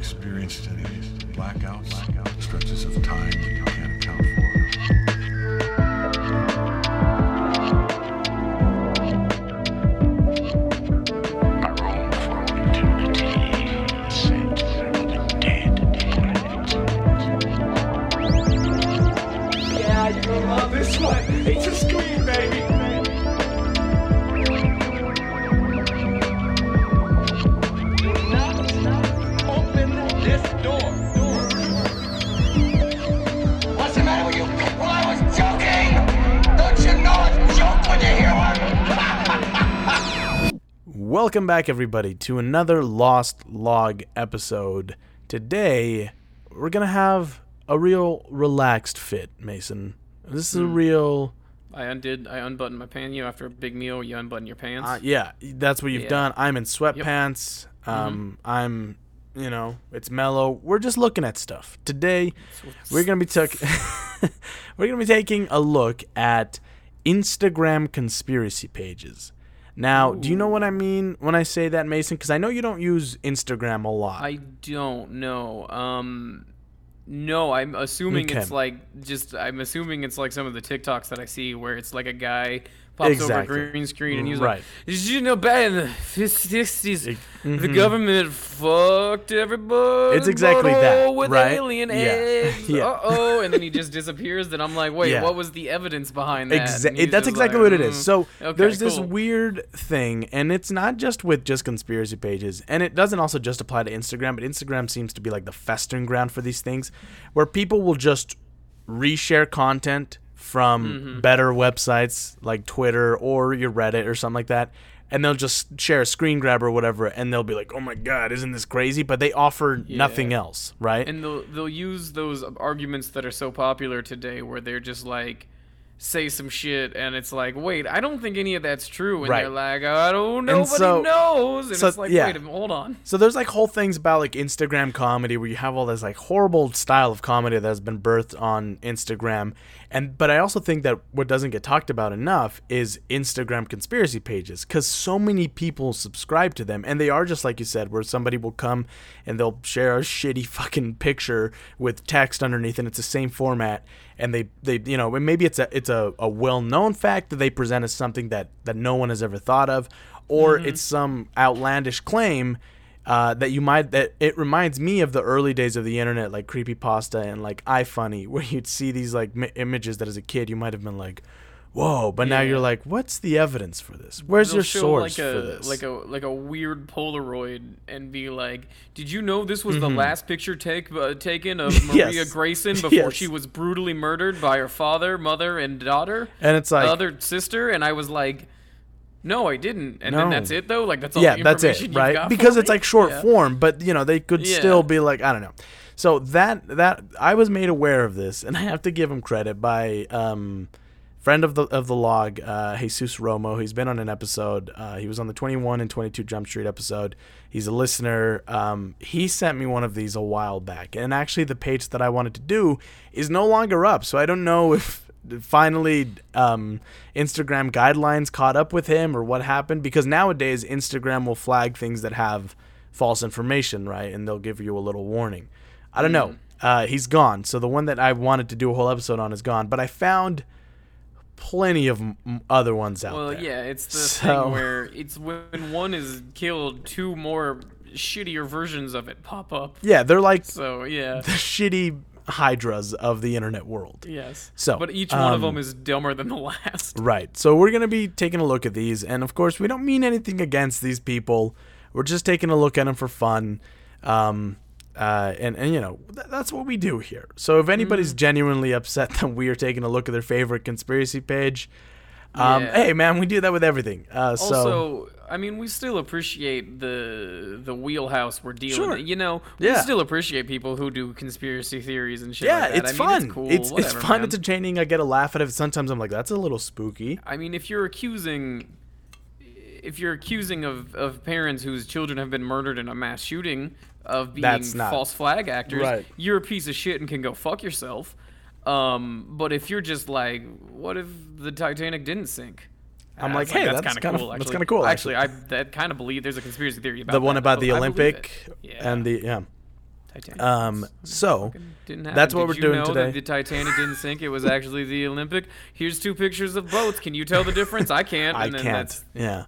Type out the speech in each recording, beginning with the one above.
experienced any blackouts, blackouts, stretches of time you can't account for? Welcome back, everybody, to another Lost Log episode. Today, we're gonna have a real relaxed fit, Mason. This is a real, I undid. I unbuttoned my pants. You know, after a big meal, you unbutton your pants. uh, yeah, that's what you've Yeah. done. I'm in sweatpants. Um, I'm, you know, it's mellow. We're just looking at stuff today. We're gonna be took. we're gonna be taking a look at Instagram conspiracy pages. Now, do you know what I mean when I say that, Mason? Because I know you don't use Instagram a lot. I don't know. Um, no, I'm assuming Okay. it's like just. I'm assuming it's like some of the TikToks that I see where it's like a guy pops Exactly. over green screen and he's Right. like, "Did you know back in the sixties, the mhm. government fucked everybody? It's exactly that, with right? alien Yeah. eggs. Yeah. Uh oh!" And then he just disappears. And I'm like, "Wait, Yeah. what was the evidence behind that?" Exa- that's exactly like, what it is. "Mm, So okay, there's this cool." weird thing, and it's not just with just conspiracy pages, and it doesn't also just apply to Instagram, but Instagram seems to be like the festering ground for these things, where people will just reshare content from Mm-hmm. better websites like Twitter or your Reddit or something like that. And they'll just share a screen grab or whatever, and they'll be like, "Oh my god, isn't this crazy?" But they offer nothing else, right? and they'll they'll use those arguments that are so popular today where they're just like say some shit and it's like wait i don't think any of that's true and Right. they're like i don't know. nobody so- knows and so, it's like yeah. wait hold on So there's like whole things about like Instagram comedy where you have all this like horrible style of comedy that has been birthed on Instagram. And but I also think that what doesn't get talked about enough is Instagram conspiracy pages cuz so many people subscribe to them and they are just like you said where somebody will come and they'll share a shitty fucking picture with text underneath and it's the same format and they they you know and maybe it's a it's a, a well-known fact that they present as something that that no one has ever thought of or mm-hmm. it's some outlandish claim uh, that you might that it reminds me of the early days of the internet like creepypasta and like ifunny where you'd see these like m- images that as a kid you might have been like whoa but now you're like what's the evidence for this where's They'll your source like a for this like a like a weird polaroid and be like did you know this was the Mm-hmm. last picture take uh, taken of maria Yes. grayson before Yes. she was brutally murdered by her father mother and daughter and it's like other sister and i was like no i didn't and No. then that's it though like that's all yeah that's it right because it's me? like short Yeah. form but you know they could Yeah. still be like i don't know so that that i was made aware of this and i have to give him credit by um friend of the of the log uh jesus romo he's been on an episode uh he was on the 21 and 22 jump street episode he's a listener um he sent me one of these a while back and actually the page that i wanted to do is no longer up so i don't know if finally um, Instagram guidelines caught up with him or what happened because nowadays Instagram will flag things that have false information, right? And they'll give you a little warning. I don't know. Uh, he's gone. So the one that I wanted to do a whole episode on is gone, but I found plenty of m- other ones out Well, there. Well, yeah, it's the So- thing where it's when one is killed, two more shittier versions of it pop up. Yeah, they're like So yeah, the shitty hydras of the internet world. yes. So, but each one of um, them is dumber than the last. Right. So we're going to be taking a look at these. And of course, we don't mean anything against these people. We're just taking a look at them for fun. Um, uh, and, and, you know, th- that's what we do here. So if anybody's genuinely upset that we are taking a look at their favorite conspiracy page, um, Yeah. hey, man, we do that with everything. Uh, so, Also, I mean, we still appreciate the the wheelhouse we're dealing. Sure. in. You know, we Yeah. still appreciate people who do conspiracy theories and shit. yeah, like that. it's I mean, fun. It's cool. It's, it's fun. man. It's entertaining. I get a laugh out of it. Sometimes I'm like, that's a little spooky. I mean, if you're accusing, if you're accusing of, of parents whose children have been murdered in a mass shooting of being not- false flag actors, Right. you're a piece of shit and can go fuck yourself. Um, but if you're just like, what if the Titanic didn't sink? I'm Uh, like, hey, that's kinda kinda- cool. that's Actually. kinda cool, Actually, I that kind of believe there's a conspiracy theory about The one that, about the Olympic. Yeah. and the yeah. Titanic. Um, so didn't that's what Did we're doing today. The Titanic didn't sink. It was actually the Olympic. Here's two pictures of boats. Can you tell the difference? I can't. I And then can't. That's, yeah.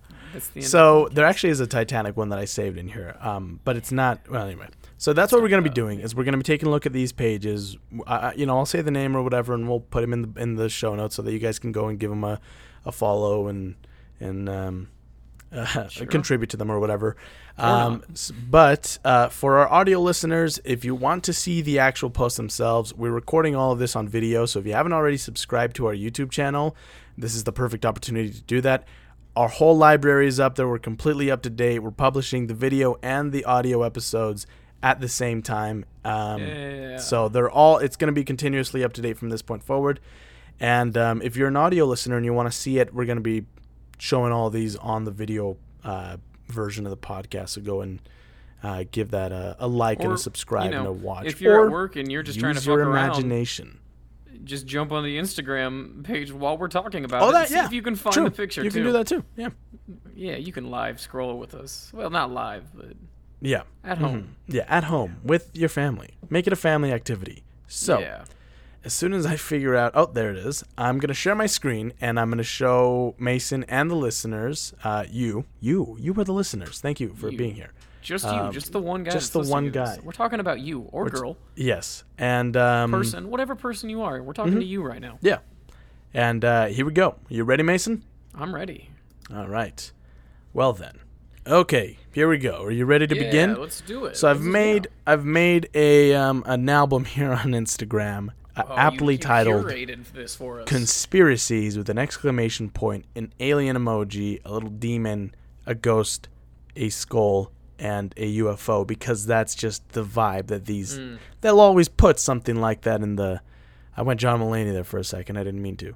The. So there actually is a Titanic one that I saved in here, um, but it's not. Well, anyway. So that's what we're going to be doing is we're going to be taking a look at these pages. Uh, you know, I'll say the name or whatever, and we'll put them in the in the show notes so that you guys can go and give them a, a follow and and um, uh, contribute to them or whatever. Um, but uh, for our audio listeners, if you want to see the actual posts themselves, we're recording all of this on video. So if you haven't already subscribed to our YouTube channel, this is the perfect opportunity to do that. Our whole library is up there. We're completely up to date. We're publishing the video and the audio episodes at the same time. Um, Yeah. So they're all. It's going to be continuously up to date from this point forward. And um, if you're an audio listener and you want to see it, we're going to be showing all these on the video uh, version of the podcast. So go and uh, give that a, a like and a subscribe you know, and a watch. if you're or at work and you're just trying to fuck your around, imagination. Just jump on the Instagram page while we're talking about Oh, it. that and see yeah. if you can find True. the picture You too. can do that too. Yeah. Yeah, you can live scroll with us. Well, not live, but Yeah. at home. Yeah, at home with your family. Make it a family activity. So, yeah. as soon as I figure out, oh, there it is, I'm going to share my screen and I'm going to show Mason and the listeners, uh, you, you, you are the listeners. Thank you for You. being here. Just you, Um, just the one guy. just the one listening to this. guy. We're talking about you or girl, Yes. And, um, person, whatever person you are. We're Mm-hmm. talking to you right now. yeah. And uh, here we go. You ready, Mason? I'm ready. All right. Well then. Okay, here we go. Are you ready to Yeah, begin? let's do it. So I've Let's just made. I've made a um, an album here on Instagram, uh, Oh, aptly you titled this for us. conspiracies with an exclamation point, an alien emoji, a little demon, a ghost, a skull, and a UFO because that's just the vibe that these Mm. they'll always put something like that in the I went John Mulaney there for a second, I didn't mean to.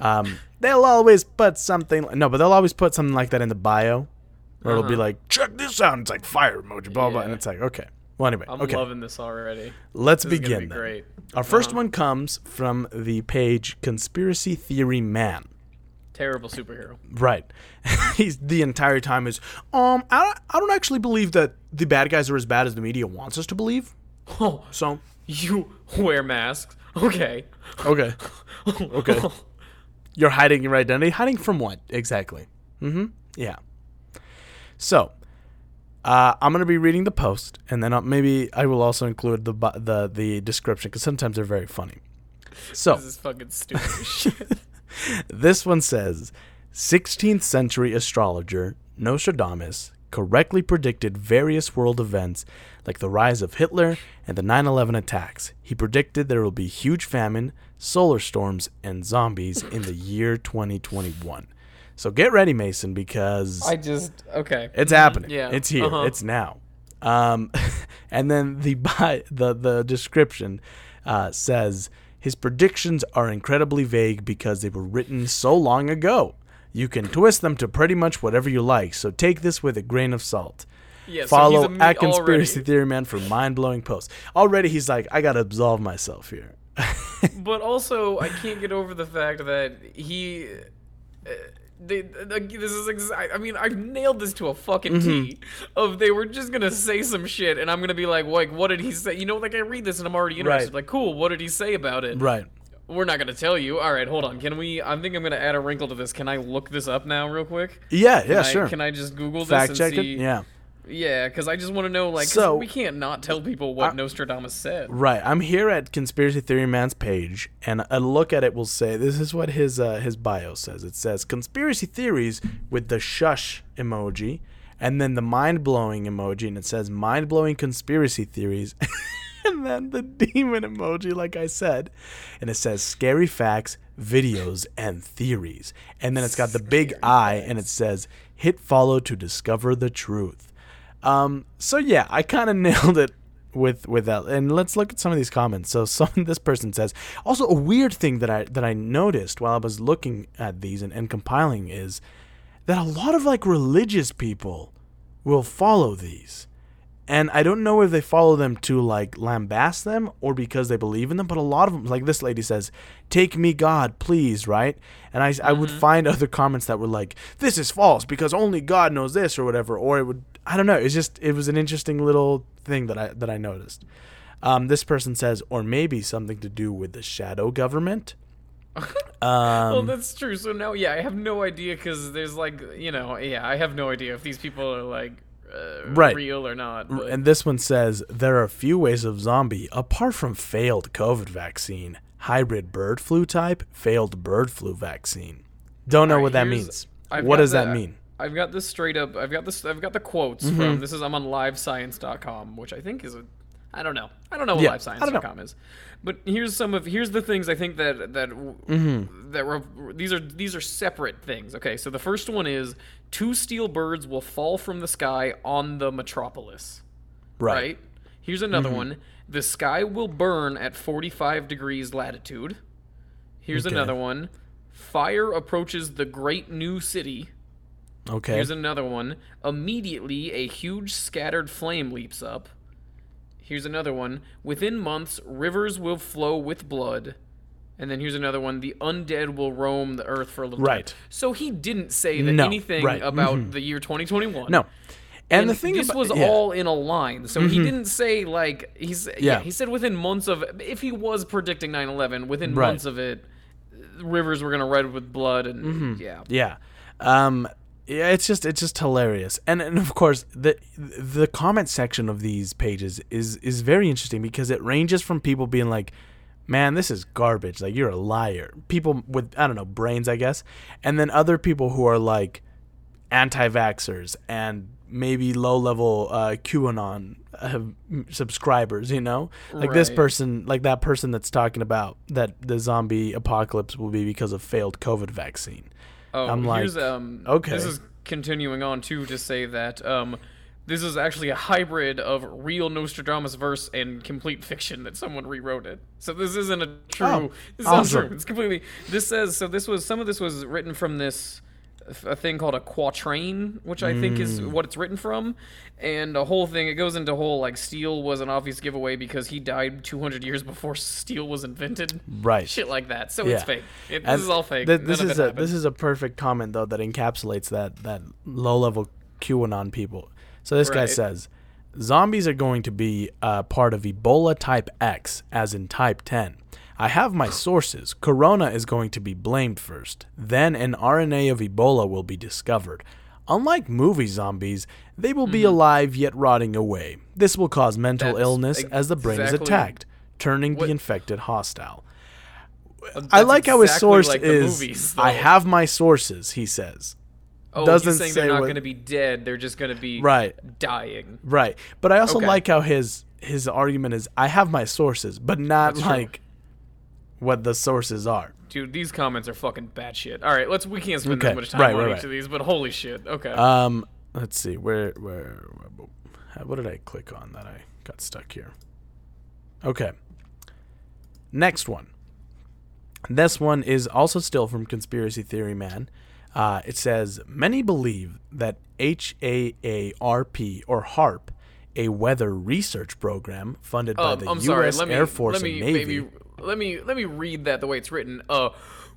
Um, they'll always put something no, but they'll always put something like that in the bio. Where it'll be Uh-huh. like, check this out. And it's like fire emoji, blah blah, and it's like, okay. Well, anyway, I'm okay. loving this already. Let's This is begin. be great. Our 1st Uh-huh. one comes from the page Conspiracy Theory Man. Terrible superhero. Right. He's the entire time is um I don't, I don't actually believe that the bad guys are as bad as the media wants us to believe. Oh, So you wear masks. Okay. okay, okay. You're hiding your identity. Hiding from what exactly? Mm-hmm. Yeah. So, uh, I'm gonna be reading the post, and then uh, maybe I will also include the the the description because sometimes they're very funny. So This is fucking stupid shit. This one says 16th century astrologer Nostradamus correctly predicted various world events like the rise of Hitler and the 9 11 attacks. He predicted there will be huge famine, solar storms, and zombies in the year 2021. So get ready, Mason, because I just okay. it's happening. yeah, It's here. uh-huh. It's now. Um, and then the bi- the the description uh, says his predictions are incredibly vague because they were written so long ago. You can twist them to pretty much whatever you like. So take this with a grain of salt. Yeah, Follow a at conspiracy already. theory man for mind blowing posts. Already he's like, I gotta absolve myself here. But also, I can't get over the fact that he. Uh, Uh, they, this is exact. I mean, I've nailed this to a fucking Mm-hmm. T. Of they were just gonna say some shit, and I'm gonna be like, like, what did he say? You know, like I read this and I'm already interested. Right. Like, cool. What did he say about it? right. We're not gonna tell you. All right, hold on. Can we? I think I'm gonna add a wrinkle to this. Can I look this up now, real quick? Yeah, Can yeah, I, sure. Can I just Google this Fact and check see? it? Yeah. Yeah, because I just want to know, like, So- we can't not tell people what Nostradamus said. Right. I'm here at Conspiracy Theory Man's page, and a look at it will say this is what his uh, his bio says. It says conspiracy theories with the shush emoji, and then the mind blowing emoji, and it says mind blowing conspiracy theories, and then the demon emoji, like I said, and it says scary facts, videos, and theories, and then it's got the big eye, and it says hit follow to discover the truth. Um, so yeah, I kind of nailed it with with that. And let's look at some of these comments. So some this person says also a weird thing that I that I noticed while I was looking at these and, and compiling is that a lot of like religious people will follow these. And I don't know if they follow them to like lambast them or because they believe in them, but a lot of them, like this lady says, "Take me, God, please," right? And I, I would find other comments that were like, "This is false because only God knows this" or whatever, or it would I don't know. It's just it was an interesting little thing that I that I noticed. Um, this person says, or maybe something to do with the shadow government. well, Um, that's true. So now, yeah, I have no idea because there's like, you know, yeah, I have no idea if these people are like uh, Right. real or not. But and this one says there are a few ways of zombie apart from failed COVID vaccine, hybrid bird flu type, failed bird flu vaccine. Don't know Alright, what that means. I've What does that mean? I've got this straight up. I've got this. I've got the quotes Mm-hmm. from. This is I'm on LiveScience.com, which I think is a. I don't know. I don't know what Yeah, I don't know. LiveScience.com is, but here's some of here's the things I think that that Mm-hmm. that were these are these are separate things. Okay, so the first one is two steel birds will fall from the sky on the metropolis. Right. Here's Mm-hmm. another one. The sky will burn at 45 degrees latitude. Here's Okay. another one. Fire approaches the great new city. Okay. Here's another one. Immediately, a huge scattered flame leaps up. Here's another one. Within months, rivers will flow with blood. And then here's another one. The undead will roam the earth for a little while. Right. time. So he didn't say that No, anything right, Mm-hmm. about the year 2021. no. And, the thing this about- was yeah. Mm-hmm. all in a line, so he didn't say like he's yeah. Yeah. He said within months of if he was predicting 9/11, within Right. months of it, rivers were gonna red with blood, and Mm-hmm. yeah, Yeah. Um yeah, it's just it's just hilarious. And and of course the the comment section of these pages is is very interesting because it ranges from people being like Man, this is garbage. Like you're a liar. People with I don't know, brains, I guess. And then other people who are like anti-vaxxers and maybe low-level uh, QAnon uh, subscribers. You know, like this person, like that person that's talking about that the zombie apocalypse will be because of failed COVID vaccine. Oh, I'm here's like, um. okay. This is continuing on too to say that um, this is actually a hybrid of real Nostradamus verse and complete fiction that someone rewrote it. So this isn't a true. Oh, this is not awesome. true. It's completely. This says so. This was some of this was written from this a thing called a quatrain, which I think is Mm. what it's written from, and a whole thing. It goes into whole like steel was an obvious giveaway because he died 200 years before steel was invented. Right. Shit like that. So Yeah. it's fake. It, this is all fake. th- this of is a happened. this is a perfect comment though that encapsulates that that low level QAnon people. So this guy says, zombies are going to be uh, part of Ebola type X, as in type 10. I have my sources. Corona is going to be blamed first. Then an RNA of Ebola will be discovered. Unlike movie zombies, they will be alive yet rotting away. This will cause mental Mm-hmm. That's illness as the brain is attacked, turning what- the infected hostile. I That's like how his source like is. movies, I have my sources. He says. Oh, doesn't he's saying say they're not what- going to be dead. They're just going to be Right. dying. Right, but I also Okay. like how his his argument is. I have my sources, but not That's like what the sources are. Dude, these comments are fucking batshit. All right, let's. We can't spend Okay, that much time right, on right, each right. of these, but holy shit. Okay. Um, let's see where where, where what did I click on that I got stuck here? Okay. Next one. This one is also still from Conspiracy Theory Man. Uh, it says many believe that HAARP or HARP, a weather research program funded by um, the I'm U.S. sorry. Let me, Air Force let me, and Navy. Maybe, let me let me read that the way it's written. Uh,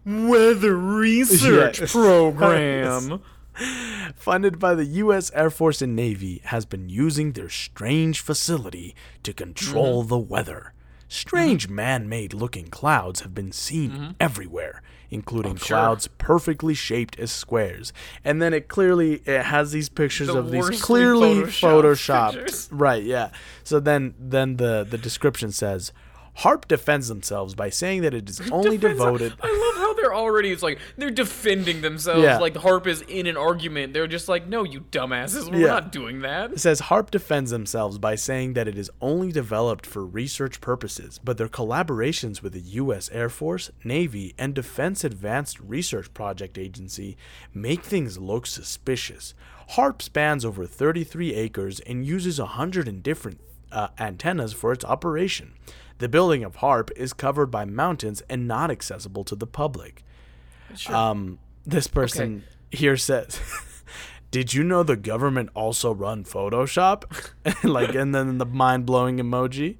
weather research Yes. program. funded by the U.S. Air Force and Navy, has been using their strange facility to control the weather. Strange man made looking clouds have been seen everywhere, including sure. clouds perfectly shaped as squares. And then it clearly it has these pictures The of these clearly photoshopped photoshopped. Right, yeah. So then then the, the description says Harp defends themselves by saying that it is only Defense- devoted I love how they're already. It's like they're defending themselves. Yeah. Like Harp is in an argument. They're just like, no, you dumbasses, we're Yeah. not doing that. It says Harp defends themselves by saying that it is only developed for research purposes, but their collaborations with the U.S. Air Force, Navy, and Defense Advanced Research Project Agency make things look suspicious. Harp spans over 33 acres and uses 100 different uh, antennas for its operation. The building of Harp is covered by mountains and not accessible to the public. Um, this person here says, "Did you know the government also run Photoshop?" like, and then the mind blowing emoji,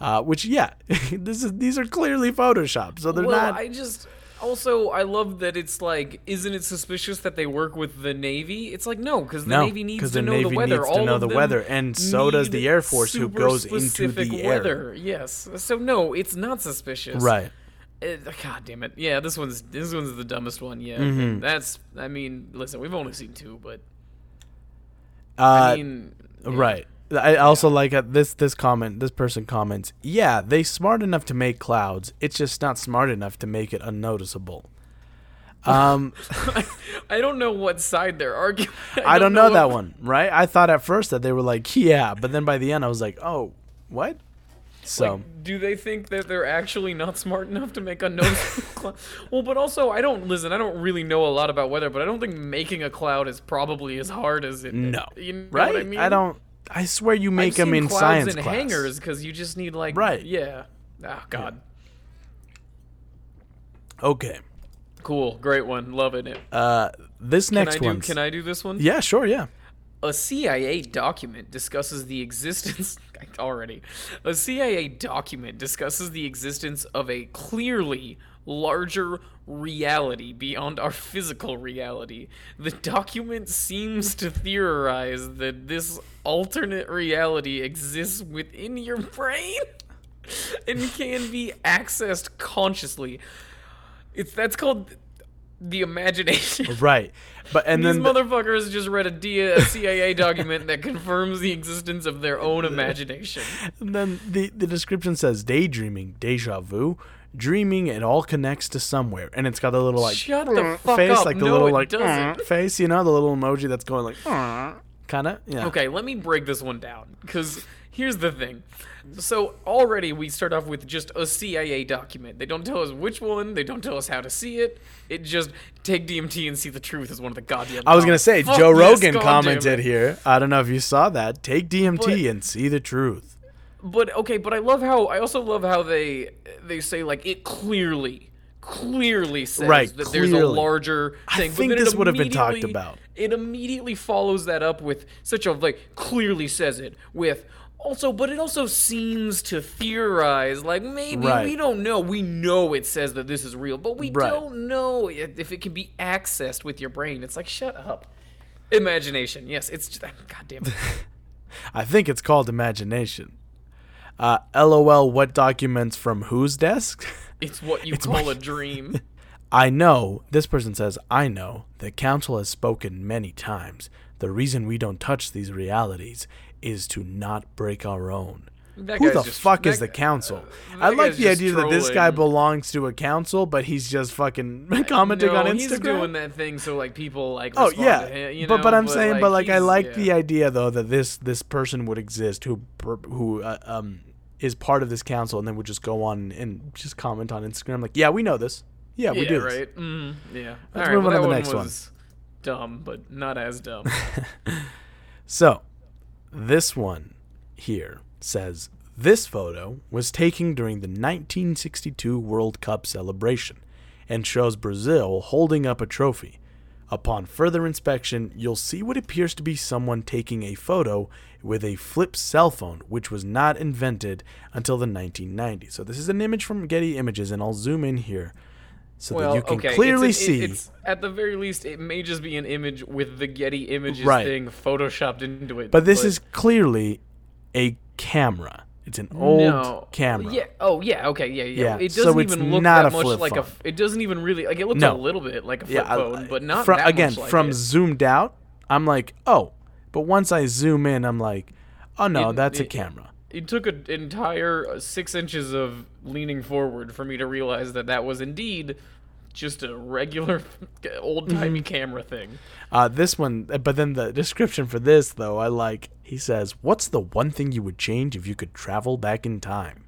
uh, which yeah, this is these are clearly Photoshop, so they're well, not. I just Also, I love that it's like, isn't it suspicious that they work with the Navy? It's like, no, because the No, Navy needs to the know Navy the weather. needs to All know of the weather, and so does the Air Force, who goes into the air. weather. Yes. So no, it's not suspicious. Right. Uh, God damn it. Yeah, this one's this one's the dumbest one. Yeah. Mm-hmm. That's. I mean, listen, we've only seen two, but Uh, I mean, yeah. Right. I also like uh, this this comment. This person comments, "Yeah, they smart enough to make clouds. It's just not smart enough to make it unnoticeable." Um, I don't know what side they're arguing. I don't know that one, right? I thought at first that they were like, "Yeah," but then by the end, I was like, "Oh, what?" So Like, do they think that they're actually not smart enough to make a noticeable cloud? Well, but also, I don't listen. I don't really know a lot about weather, but I don't think making a cloud is probably as hard as it. no, you know right? What I, mean? don't. I swear you make I've them in science in class. hangars because you just need like Right. Yeah. Oh God. Okay. Cool. Great one. Loving it. Uh, this can next I do? one. Can I do this one? Yeah, sure. Yeah. A CIA document discusses the existence already. A CIA document discusses the existence of a clearly larger reality beyond our physical reality. The document seems to theorize that this alternate reality exists within your brain and can be accessed consciously. It's that's called the imagination. Right. But and These then the- motherfuckers just read a CIA document that confirms the existence of their own imagination. And then the, the description says daydreaming, deja vu, dreaming, it all connects to somewhere. And it's got the little like Shut the fuck face, up. like the no, little like doesn't. face, you know, the little emoji that's going like mm. kind of. Yeah. Okay, let me break this one down. Because here's the thing. So already we start off with just a CIA document. They don't tell us which one. They don't tell us how to see it. It just take DMT and see the truth is one of the goddamn. I was gonna say Fuck Joe Rogan commented here. I don't know if you saw that. Take DMT But- and see the truth. But okay, but I love how I also love how they they say like it clearly clearly says Right, that there's a clearly. larger I thing. think but this would have been talked about. It immediately follows that up with such a like clearly says it with also, but it also seems to theorize like maybe Right. we don't know. We know it says that this is real, but we Right. don't know if it can be accessed with your brain. It's like shut up. Imagination. Yes, it's just God damn it. I think it's called imagination. Uh, LOL. What documents from whose desk? It's what you It's call what- a dream. I know, this person says, I know, the council has spoken many times. The reason we don't touch these realities is to not break our own. That Who the just- fuck is the council? that I like the idea that this guy belongs to a council, but he's just fucking commenting no, on Instagram. he's doing that thing so like people like. Oh yeah, to him, you but know, but I'm saying, but like I like yeah. the idea though that this this person would exist who who uh, um is part of this council and then would just go on and just comment on Instagram like, yeah, we know this. Yeah, we yeah, do this. right. Mm, yeah. Let's All right, move well, on to the next one. Dumb, but not as dumb. So, this one here says this photo was taken during the 1962 World Cup celebration and shows Brazil holding up a trophy. Upon further inspection, you'll see what appears to be someone taking a photo with a flip cell phone, which was not invented until the 1990s. So, this is an image from Getty Images, and I'll zoom in here so well, that you can okay. clearly it's an- see. it- it's at the very least, it may just be an image with the Getty Images Right. thing photoshopped into it. but this is clearly a camera. It's an old no. camera. Yeah. Oh, yeah. Okay. Yeah. Yeah. Yeah, It doesn't it's even look not that much like a. It doesn't even really like it looks No. a little bit like a flip I- phone, but not from that again like from it. zoomed out. I'm like, oh, but once I zoom in, I'm like, oh no, It- that's a camera. It took an entire uh, six inches of leaning forward for me to realize that that was indeed just a regular old timey Mm-hmm. camera thing. Uh, this one, but then the description for this though, I like. He says, "What's the one thing you would change if you could travel back in time?"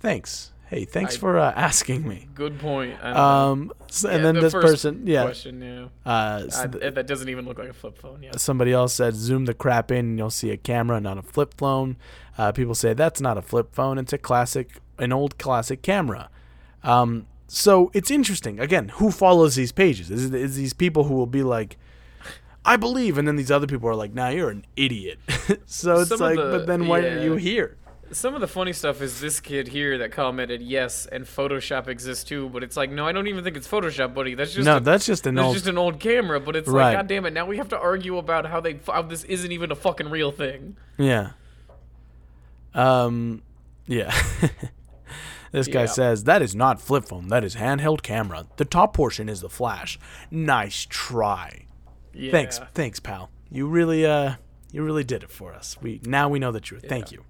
Thanks. Hey, thanks I- for uh, asking me. Good point. I don't know. Um, so, and then the this person, yeah, Question, yeah. uh, so I- th- that doesn't even look like a flip phone. Yeah. somebody else said, "Zoom the crap in, and you'll see a camera, not a flip phone." Uh, people say that's not a flip phone; it's a classic, an old classic camera. Um, so it's interesting. Again, who follows these pages? Is, it- is these people who will be like, "I believe," and then these other people are like, "Nah, you're an idiot." so it's Some like, the- but then why yeah. are you here? Some of the funny stuff is this kid here that commented yes, and Photoshop exists too, but it's like no, I don't even think it's Photoshop, buddy. That's just No, a, that's just an that's old. just an old camera. But it's Right. like, god damn it, now we have to argue about how they how this isn't even a fucking real thing. Yeah. Um, yeah. this guy Yeah. says that is not flip phone. That is handheld camera. The top portion is the flash. Nice try. Yeah. Thanks, thanks, pal. You really, uh, you really did it for us. We now we know the truth. Thank you.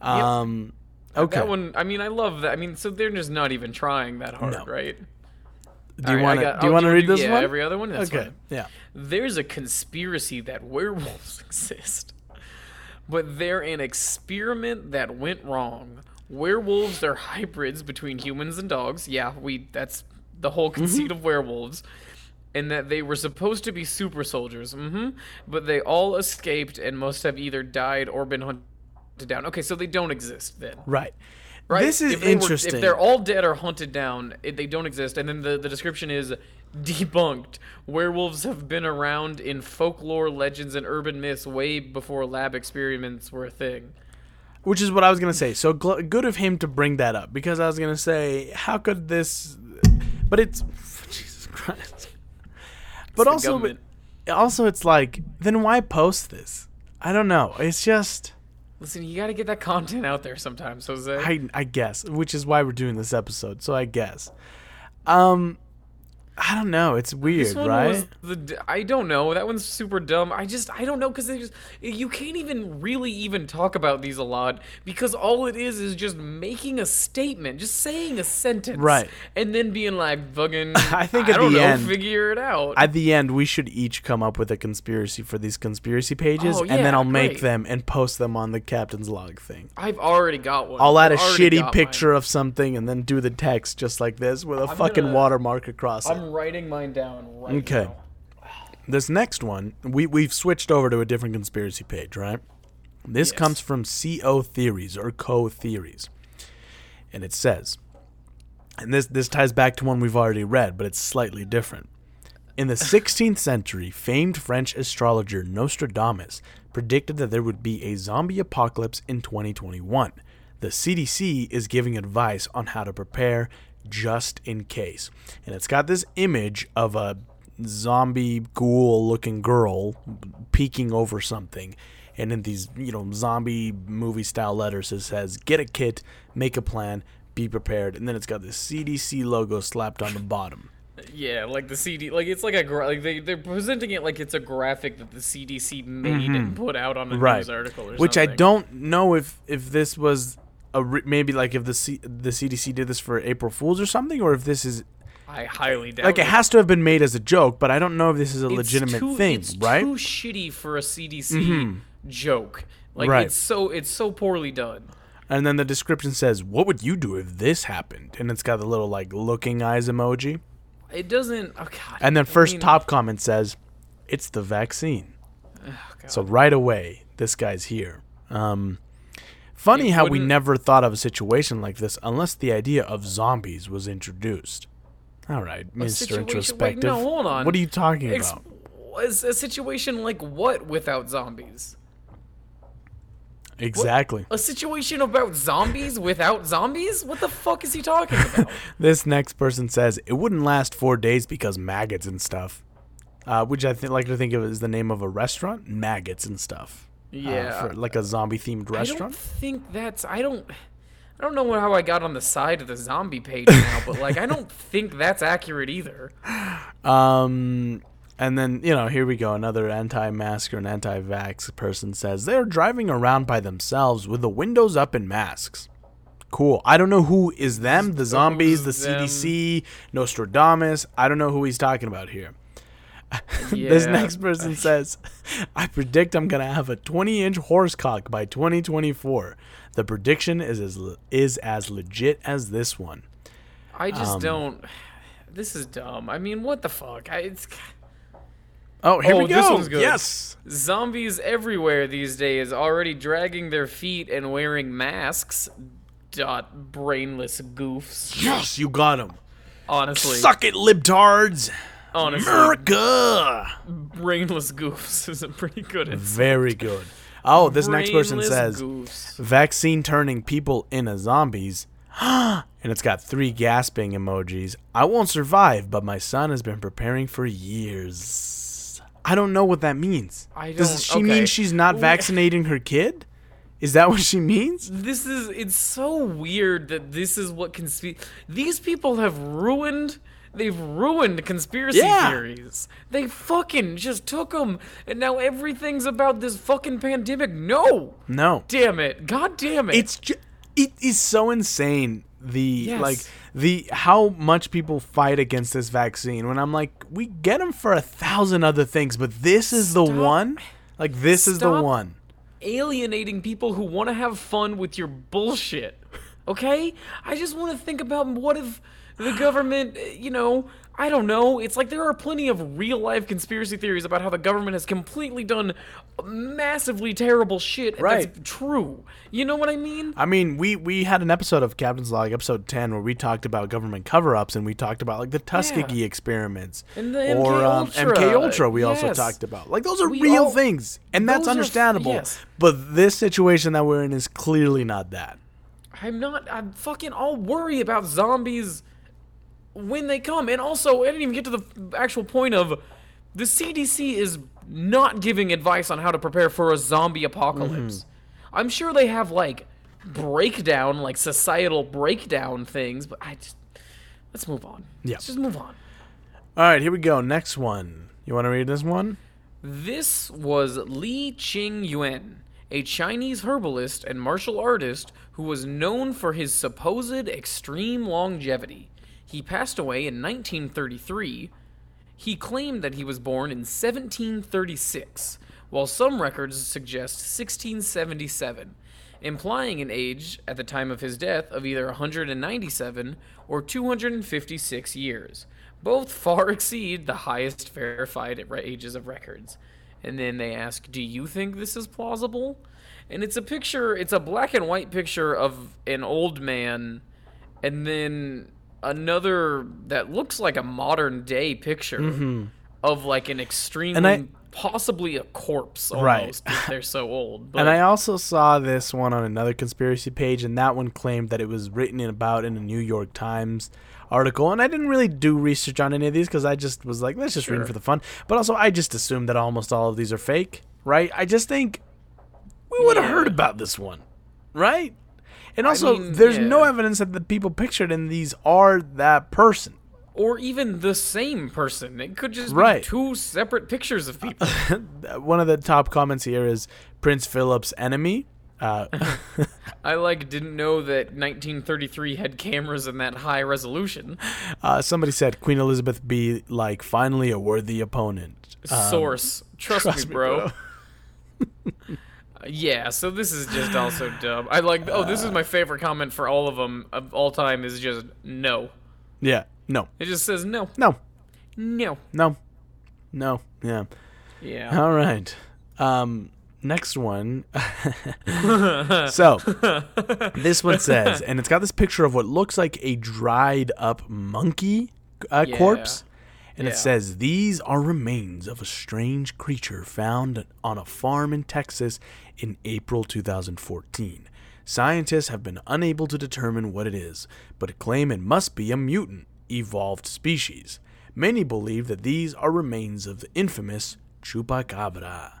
Um, okay. That one, I mean, I love that. I mean, so they're just not even trying that hard, No. right? do you Alright, I want to? Do you want to read this yeah, one? Every other one. That's okay. fine. Yeah. There's a conspiracy that werewolves exist, but they're an experiment that went wrong. Werewolves are hybrids between humans and dogs. Yeah, we that's the whole conceit of werewolves. And that they were supposed to be super soldiers, hmm but they all escaped and must have either died or been hunted down. Okay, so they don't exist then. Right. Right? This is If they were- interesting. if they're all dead or hunted down, it, they don't exist. And then the, the description is debunked. Werewolves have been around in folklore, legends, and urban myths way before lab experiments were a thing. Which is what I was gonna say. So gl- good of him to bring that up because I was gonna say, how could this? But it's Jesus Christ. But the also, also, it's like, then why post this? I don't know. It's just, Listen, you got to get that content out there sometimes, Jose. I, I guess, which is why we're doing this episode. So I guess, um, I don't know. It's This weird, one right? was the I don't know. That one's super dumb. I just I don't know because just you can't even really even talk about these a lot because all it is is just making a statement, just saying a sentence, Right. and then being like, "Fucking." I think I at don't the know, end- figure it out. At the end, we should each come up with a conspiracy for these conspiracy pages, Oh, and then I'll make them and post them on the captain's log thing. I've already got one. I'll add a I've already shitty picture of something and then do the text just like this with a fucking gonna- watermark across Mine. it. Writing mine down right Okay. now. This next one, we we've switched over to a different conspiracy page, right? This Yes. comes from CO Theories or Co Theories. And it says, and this this ties back to one we've already read, but it's slightly different. In the 16th century, famed French astrologer Nostradamus predicted that there would be a zombie apocalypse in 2021. The CDC is giving advice on how to prepare just in case. And it's got this image of a zombie ghoul looking girl peeking over something. And in these, you know, zombie movie style letters, it says, get a kit, make a plan, be prepared. And then it's got the CDC logo slapped on the bottom. Yeah, like the CD, like it's like a gra- like they they're presenting it like it's a graphic that the CDC made and mm-hmm. put out on a right news article or which i don't know if if this was a re- maybe like if the C- the cdc did this for april fools or something or if this is I highly doubt like it has to have been made as a joke but i don't know if this is a It's legitimate too- thing it's right Mm-hmm. Too shitty for a CDC joke. Like Right. it's so it's so poorly done. and then the description says what would you do if this happened and it's got the little like looking eyes emoji It doesn't. Oh god. and then I first mean, top comment says it's the vaccine so right away this guy's here um funny how we never thought of a situation like this unless the idea of zombies was introduced all right mr situation- wait, introspective no, hold on. what are you talking Ex- about a situation like what without zombies? exactly A situation about zombies without zombies? What the fuck is he talking about? this next person says it wouldn't last four days because maggots and stuff uh, which i think like to think of as the name of a restaurant maggots and stuff Uh, Yeah. for like a zombie themed restaurant. I don't think that's. I don't. I don't know how I got on the side of the zombie page now, but like I don't think that's accurate either. Um, and then you know, here we go. Another anti-mask or an anti-vax person says they're driving around by themselves with the windows up and masks. Cool. I don't know who is them. The zombies, the them? CDC, Nostradamus. I don't know who he's talking about here. this next person says, "I predict I'm gonna have a 20-inch horse cock by 2024. The prediction is as le- is as legit as this one." I Um, just don't. This is dumb. I mean, what the fuck? I, it's Oh, here Oh, we go. this one's good. Yes. zombies everywhere these days, already dragging their feet and wearing masks. Dot brainless goofs. Yes, you got him. Honestly, Suck it, libtards. Honestly, America. brainless goofs is a pretty good. Ins- Very good. Oh, this next person says goose. vaccine turning people into zombies. and it's got three gasping emojis. I won't survive, but my son has been preparing for years. I don't know what that means. I Does she okay. mean she's not vaccinating her kid? Is that what she means? This is it's so weird that this is what conspiracy. These people have ruined. They've ruined conspiracy Yeah. theories. They fucking just took them, and now everything's about this fucking pandemic. No, No. damn it, god damn it. It's ju- it is so insane the Yes. like the how much people fight against this vaccine when I'm like we get them for a thousand other things but this is the one like this is the Stop. one alienating people who want to have fun with your bullshit. Okay? I just want to think about what if the government, you know, I don't know. It's like there are plenty of real life conspiracy theories about how the government has completely done massively terrible shit. Right. That's true. You know what I mean? I mean, we we had an episode of Captain's Log, episode ten, where we talked about government cover-ups, and we talked about like the Tuskegee experiments, And the or MK um, Ultra. MK Ultra. We also talked about like those are We real all- things, and that's those are understandable. yes. But this situation that we're in is clearly not that. I'm not. I'm fucking. I'll worry about zombies when they come. And also, I didn't even get to the actual point of the CDC is not giving advice on how to prepare for a zombie apocalypse. Mm-hmm. I'm sure they have like breakdown, like societal breakdown things, but I just let's move on. Yeah. Let's just move on. All right, here we go. Next one. You want to read this one? This was Li Qing Yuan, a Chinese herbalist and martial artist who was known for his supposed extreme longevity. He passed away in 1933. He claimed that he was born in 1736, while some records suggest 1677, implying an age at the time of his death of either 197 or 256 years. Both far exceed the highest verified ages of records. And then they ask, Do you think this is plausible? And it's a picture, it's a black and white picture of an old man, and then another that looks like a modern day picture of like an extremely, Mm-hmm. And I- possibly a corpse Right. almost. if they're so old. But And I also saw this one on another conspiracy page, and that one claimed that it was written about in a New York Times article. And I didn't really do research on any of these because I just was like, let's just read them for the fun. But also, I just assumed that almost all of these are fake, right? I just think we would have Yeah. heard about this one, right? And also, mean, there's no evidence that the people pictured in these are that person. or even the same person. It could just Right. be two separate pictures of people. One of the top comments here is Prince Philip's enemy. Uh, I like didn't know that 1933 had cameras in that high resolution. uh, somebody said Queen Elizabeth be like finally a worthy opponent. Source, trust, Um, trust me, me, bro. bro. Yeah, so this is just also dumb. I like. Oh, this is my favorite comment for all of them of all time. Is just no. Yeah. No. It just says no, No. no. No. No. Yeah. Yeah. All right. Um next one. so, this one says and it's got this picture of what looks like a dried up monkey uh, Yeah. corpse. And Yeah. it says these are remains of a strange creature found on a farm in Texas in April 2014. Scientists have been unable to determine what it is, but claim it must be a mutant, evolved species. Many believe that these are remains of the infamous chupacabra.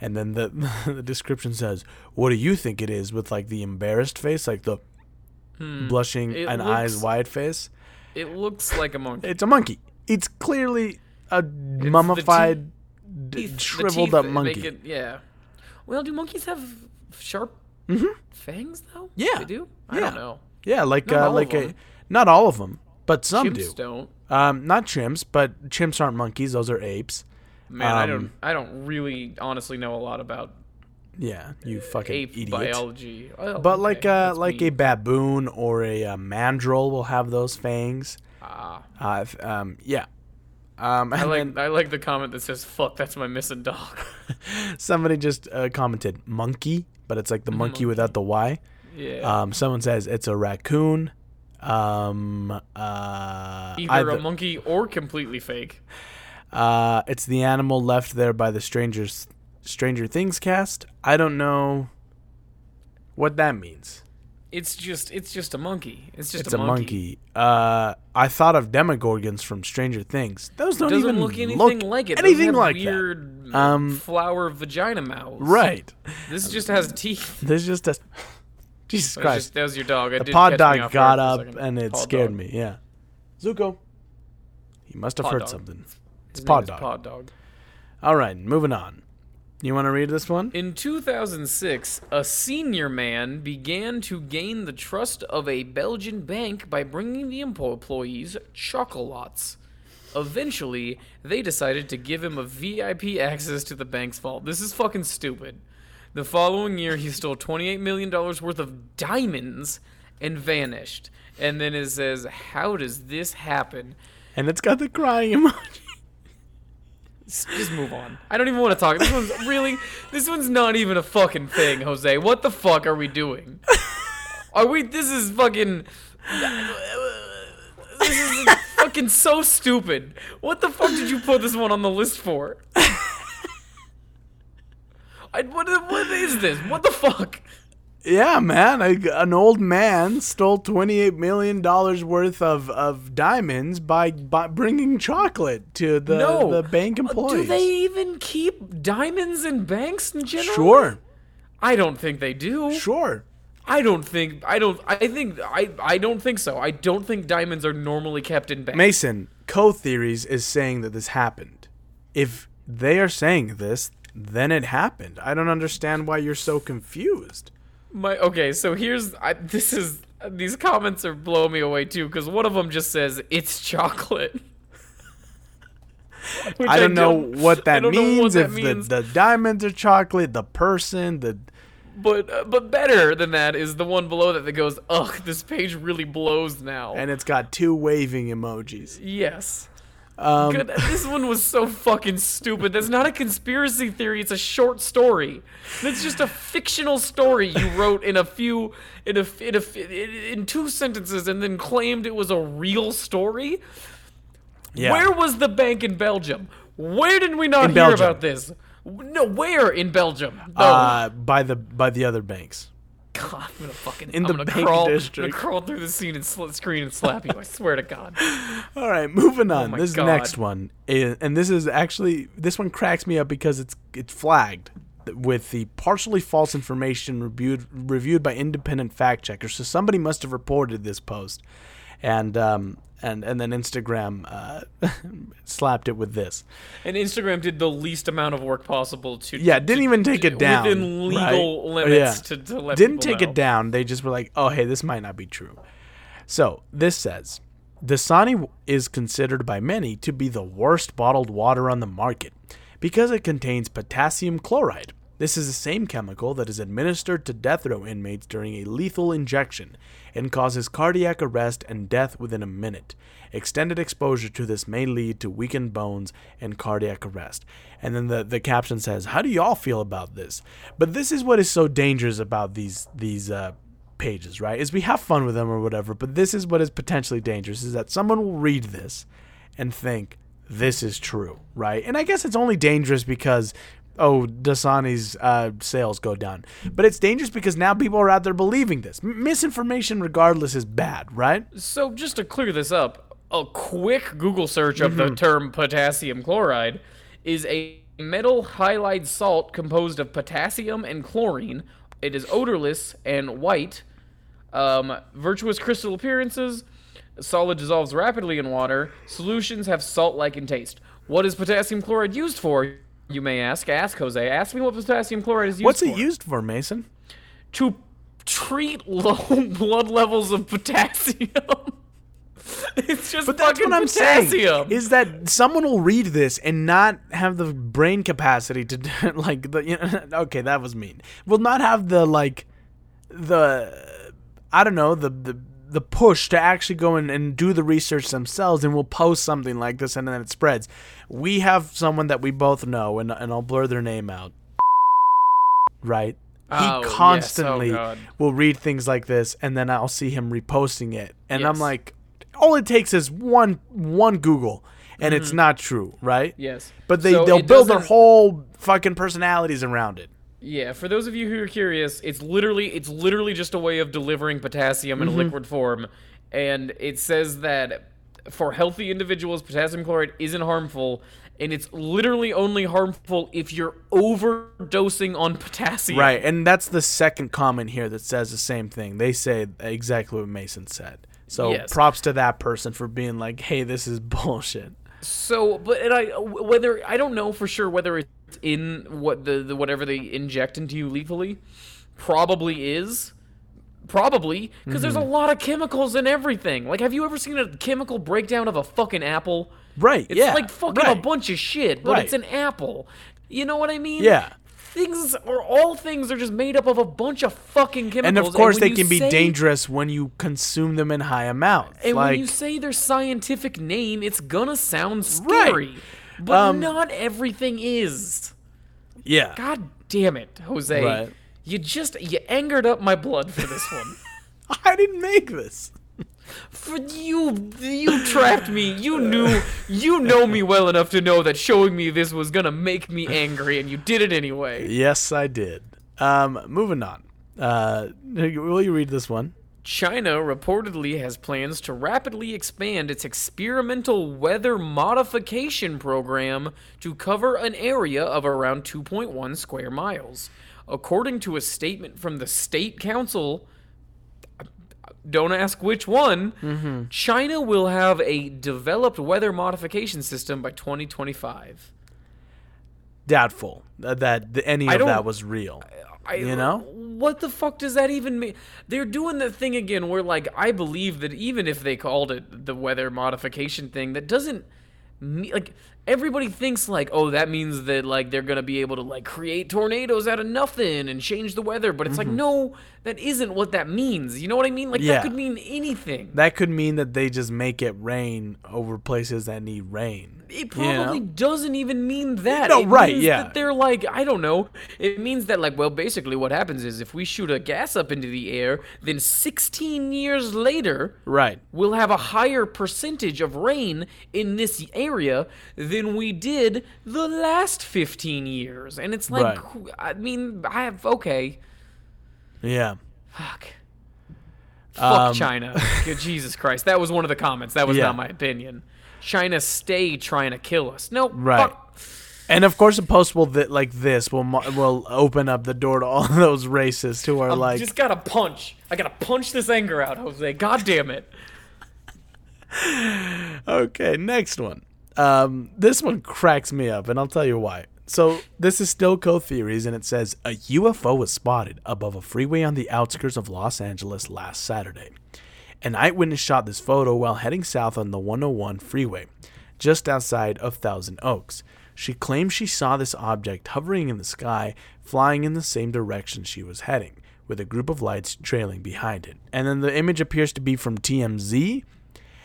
And then the the description says, "What do you think it is?" With like the embarrassed face, like the blushing Hmm. It and eyes wide face. It looks like a monkey. It's a monkey. It's clearly a mummified, d- shriveled up monkey. it- yeah. Well, do monkeys have sharp fangs though? Mm-hmm. Yeah. They do. I Yeah. don't know. yeah, like Not uh, all of like a them. not all of them, but some Chimps do. don't. Um, not chimps, but chimps aren't monkeys; those are apes. Man, I Um, don't. I don't really, honestly know a lot about Yeah, you fucking ape idiot. biology. Well, But okay, like uh, that's like a baboon or a, uh mandrill will have those fangs. Ah. Uh, um, yeah. Um, I like then I like the comment that says "fuck." That's my missing dog. somebody just uh, commented monkey, but it's like the monkey, without the Y. yeah. Um, someone says it's a raccoon. Um, uh, Either either- a monkey or completely fake. uh, it's the animal left there by the stranger's Stranger Things cast. I don't know what that means. It's just it's just a monkey. It's just It's a, a monkey. Uh, I thought of Demogorgons from Stranger Things. Those don't even look anything like it. Anything like weird that. Um, flower vagina mouths. right. This just has teeth. There's just a. Jesus Christ. just, that was your dog. It the pod dog got up for a second. and it Pod scared dog. me. Yeah. Zuko. He must have Pod heard dog. something. It's His pod dog. Pod dog. All right, moving on. You want to read this one? In 2006, a senior man began to gain the trust of a Belgian bank by bringing the employees chocolates. Eventually, they decided to give him a VIP access to the bank's vault. This is fucking stupid. The following year, he stole $28 million worth of diamonds and vanished. And then it says, How does this happen? And it's got the crying emoji. Just move on. I don't even want to talk. This one's really. This one's not even a fucking thing, Jose. What the fuck are we doing? Are we? This is fucking. This is fucking so stupid. What the fuck did you put this one on the list for? I, what, what is this? What the fuck? Yeah, man. A, an old man stole $28 million worth of, of diamonds by, by bringing chocolate to the, no. the bank Uh, employees. Do they even keep diamonds in banks in general? Sure. I don't think they do. Sure. I don't think I don't I think I I don't think so. I don't think diamonds are normally kept in banks. Mason, Co Theories is saying that this happened. If they are saying this, then it happened. I don't understand why you're so confused. My okay, so here's I, this is these comments are blowing me away too because one of them just says it's chocolate. Which I don't know what I that don't means. what that if means. The, the diamonds are chocolate, the person, the but uh, but better than that is the one below that that goes, ugh, this page really blows now. and it's got two waving emojis. yes. Um, Good. This one was so fucking stupid. That's not a conspiracy theory. It's a short story. That's just a fictional story you wrote in a few, in a, in a, in two sentences, and then claimed it was a real story. yeah. Where was the bank in Belgium? Where did we not In hear Belgium. about this? No, where in Belgium? No. uh, by the by the other banks. God, I'm gonna fucking in I'm the bank crawl, district. I'm gonna crawl through the scene and sl- screen and slap you. I swear to God. All right, moving on. Oh this God. next one, is, and this is actually this one cracks me up because it's it's flagged with the partially false information reviewed reviewed by independent fact checkers. So somebody must have reported this post, and um and and then Instagram uh, slapped it with this. And Instagram did the least amount of work possible to Yeah, didn't to- even take it down within legal right? limits Yeah. to, to didn't take know. it down. They just were like, "Oh, hey, this might not be true." So this says, Dasani is considered by many to be the worst bottled water on the market because it contains potassium chloride. This is the same chemical that is administered to death row inmates during a lethal injection and causes cardiac arrest and death within a minute. Extended exposure to this may lead to weakened bones and cardiac arrest. And then the, the caption says, How do y'all feel about this? But this is what is so dangerous about these these uh, pages, right? Is we have fun with them or whatever, but this is what is potentially dangerous is that someone will read this and think this is true, right? And I guess it's only dangerous because oh, Dasani's uh, sales go down. But it's dangerous because now people are out there believing this. M- misinformation regardless is bad, right? So just to clear this up, a quick Google search of Mm-hmm. the term potassium chloride is a metal halide salt composed of potassium and chlorine. It is odorless and white. Um, virtuous crystal appearances. Solid dissolves rapidly in water. Solutions have salt-like in taste. What is potassium chloride used for? You may ask. Ask Jose. Ask me what potassium chloride is used for. What's for. it used for, Mason? to treat low blood levels of potassium. it's just But that's fucking what I'm potassium. saying is that someone will read this and not have the brain capacity to like the you know, okay that was mean will not have the like the I don't know the the the push to actually go in and do the research themselves and we'll post something like this and then it spreads. We have someone that we both know and and I'll blur their name out. Right? Oh, he yes. Oh, constantly will read things like this and then I'll see him reposting it. And I'm like all it takes is one one Google and it's not true, right? Yes. But they So they'll build their whole fucking personalities around it. Yeah, for those of you who are curious, it's literally it's literally just a way of delivering potassium Mm-hmm. in a liquid form, and it says that for healthy individuals, potassium chloride isn't harmful, and it's literally only harmful if you're overdosing on potassium. Right, and that's the second comment here that says the same thing. They say exactly what Mason said. So Yes. props to that person for being like, "Hey, this is bullshit." So, but and I whether I don't know for sure whether it's in what the, the whatever they inject into you lethally, probably is. Probably because there's a Mm-hmm. lot of chemicals in everything. Like, have you ever seen a chemical breakdown of a fucking apple? Right, It's yeah, like fucking a bunch of shit, but Right. it's an apple. You know what I mean? Yeah. Things or all things are just made up of a bunch of fucking chemicals. And of course, when they can be dangerous when you consume them in high amounts. And like, when you say their scientific name, it's gonna sound Right. scary. But Um, not everything is. yeah, God damn it, Jose. Right. You just you angered up my blood for this one. I didn't make this. For you you trapped me. You knew you know me well enough to know that showing me this was gonna make me angry and you did it anyway. Yes, I did. Um, moving on. Uh, will you read this one? China reportedly has plans to rapidly expand its experimental weather modification program to cover an area of around 2.1 square miles. According to a statement from the State Council, don't ask which one, mm-hmm. China will have a developed weather modification system by 2025. Doubtful that, any of that was real. I, You know? what the fuck does that even mean? They're doing that thing again where, like, I believe that even if they called it the weather modification thing, that doesn't like everybody thinks like, oh, that means that like they're gonna be able to like create tornadoes out of nothing and change the weather, but it's like no, that isn't what that means. You know what I mean? Like Mm-hmm. Yeah. that could mean anything. That could mean that they just make it rain over places that need rain. It you know? probably doesn't even mean that. No, it right, yeah. That they're like, I don't know. It means that like, well, basically, what happens is if we shoot a gas up into the air, then 16 years later, Right. we'll have a higher percentage of rain in this area than we did the last 15 years. And it's like, Right. I mean, I have okay. Yeah. Fuck. Fuck Um, China. Good Jesus Christ. That was one of the comments. That was Yeah. not my opinion. China stay trying to kill us. No, Right. fuck. And of course, a post will th- like this will mo- will open up the door to all those racists who are I'm like, just gotta punch. I gotta punch this anger out, Jose. God damn it. Okay, next one. Um, this one cracks me up, and I'll tell you why. So this is still Co Theories, and it says a UFO was spotted above a freeway on the outskirts of Los Angeles last Saturday. An eyewitness shot this photo while heading south on the 101 freeway, just outside of Thousand Oaks. She claims she saw this object hovering in the sky, flying in the same direction she was heading, with a group of lights trailing behind it. And then the image appears to be from TMZ,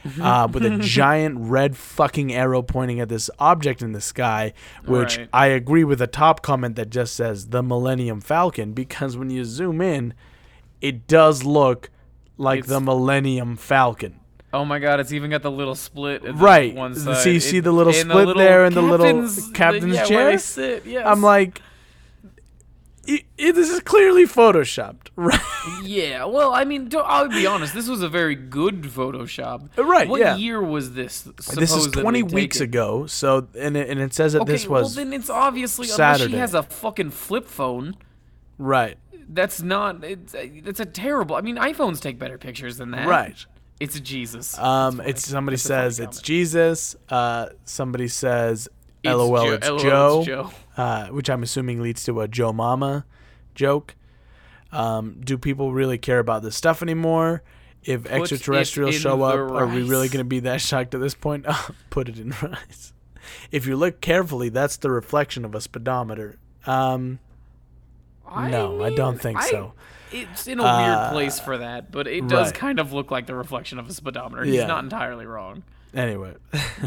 uh, with a giant red fucking arrow pointing at this object in the sky, which Right. I agree with the top comment that just says the Millennium Falcon, because when you zoom in, it does look like It's- the Millennium Falcon. Oh my god, it's even got the little split the Right. one So side. you see the little split there and the little captain's- captain's yeah, chair? Where they sit, yes. I'm like, i i this is clearly photoshopped, right? Yeah, well, I mean, don't- I'll be honest. This was a very good Photoshop. Right, What yeah. year was this? this is 20 weeks taken? ago. So and it, and it says that Okay, this was well then it's obviously unless Saturday. she has a fucking flip phone. right, That's not. It's that's a terrible. I mean, iPhones take better pictures than that. right. It's Jesus. Um, it's somebody That's says it's comment. Jesus. Uh, somebody says It's LOL, Jo- it's LOL, Joe. it's Joe. Uh, which I'm assuming leads to a Joe Mama joke. Um, do people really care about this stuff anymore? If it extraterrestrials show up, are we really going to be that shocked at this point? Put it in rice. If you look carefully, that's the reflection of a speedometer. Um, No, I don't think so. It's in a Uh, weird place for that, but it does right. kind of look like the reflection of a speedometer. Yeah. He's not entirely wrong. Anyway,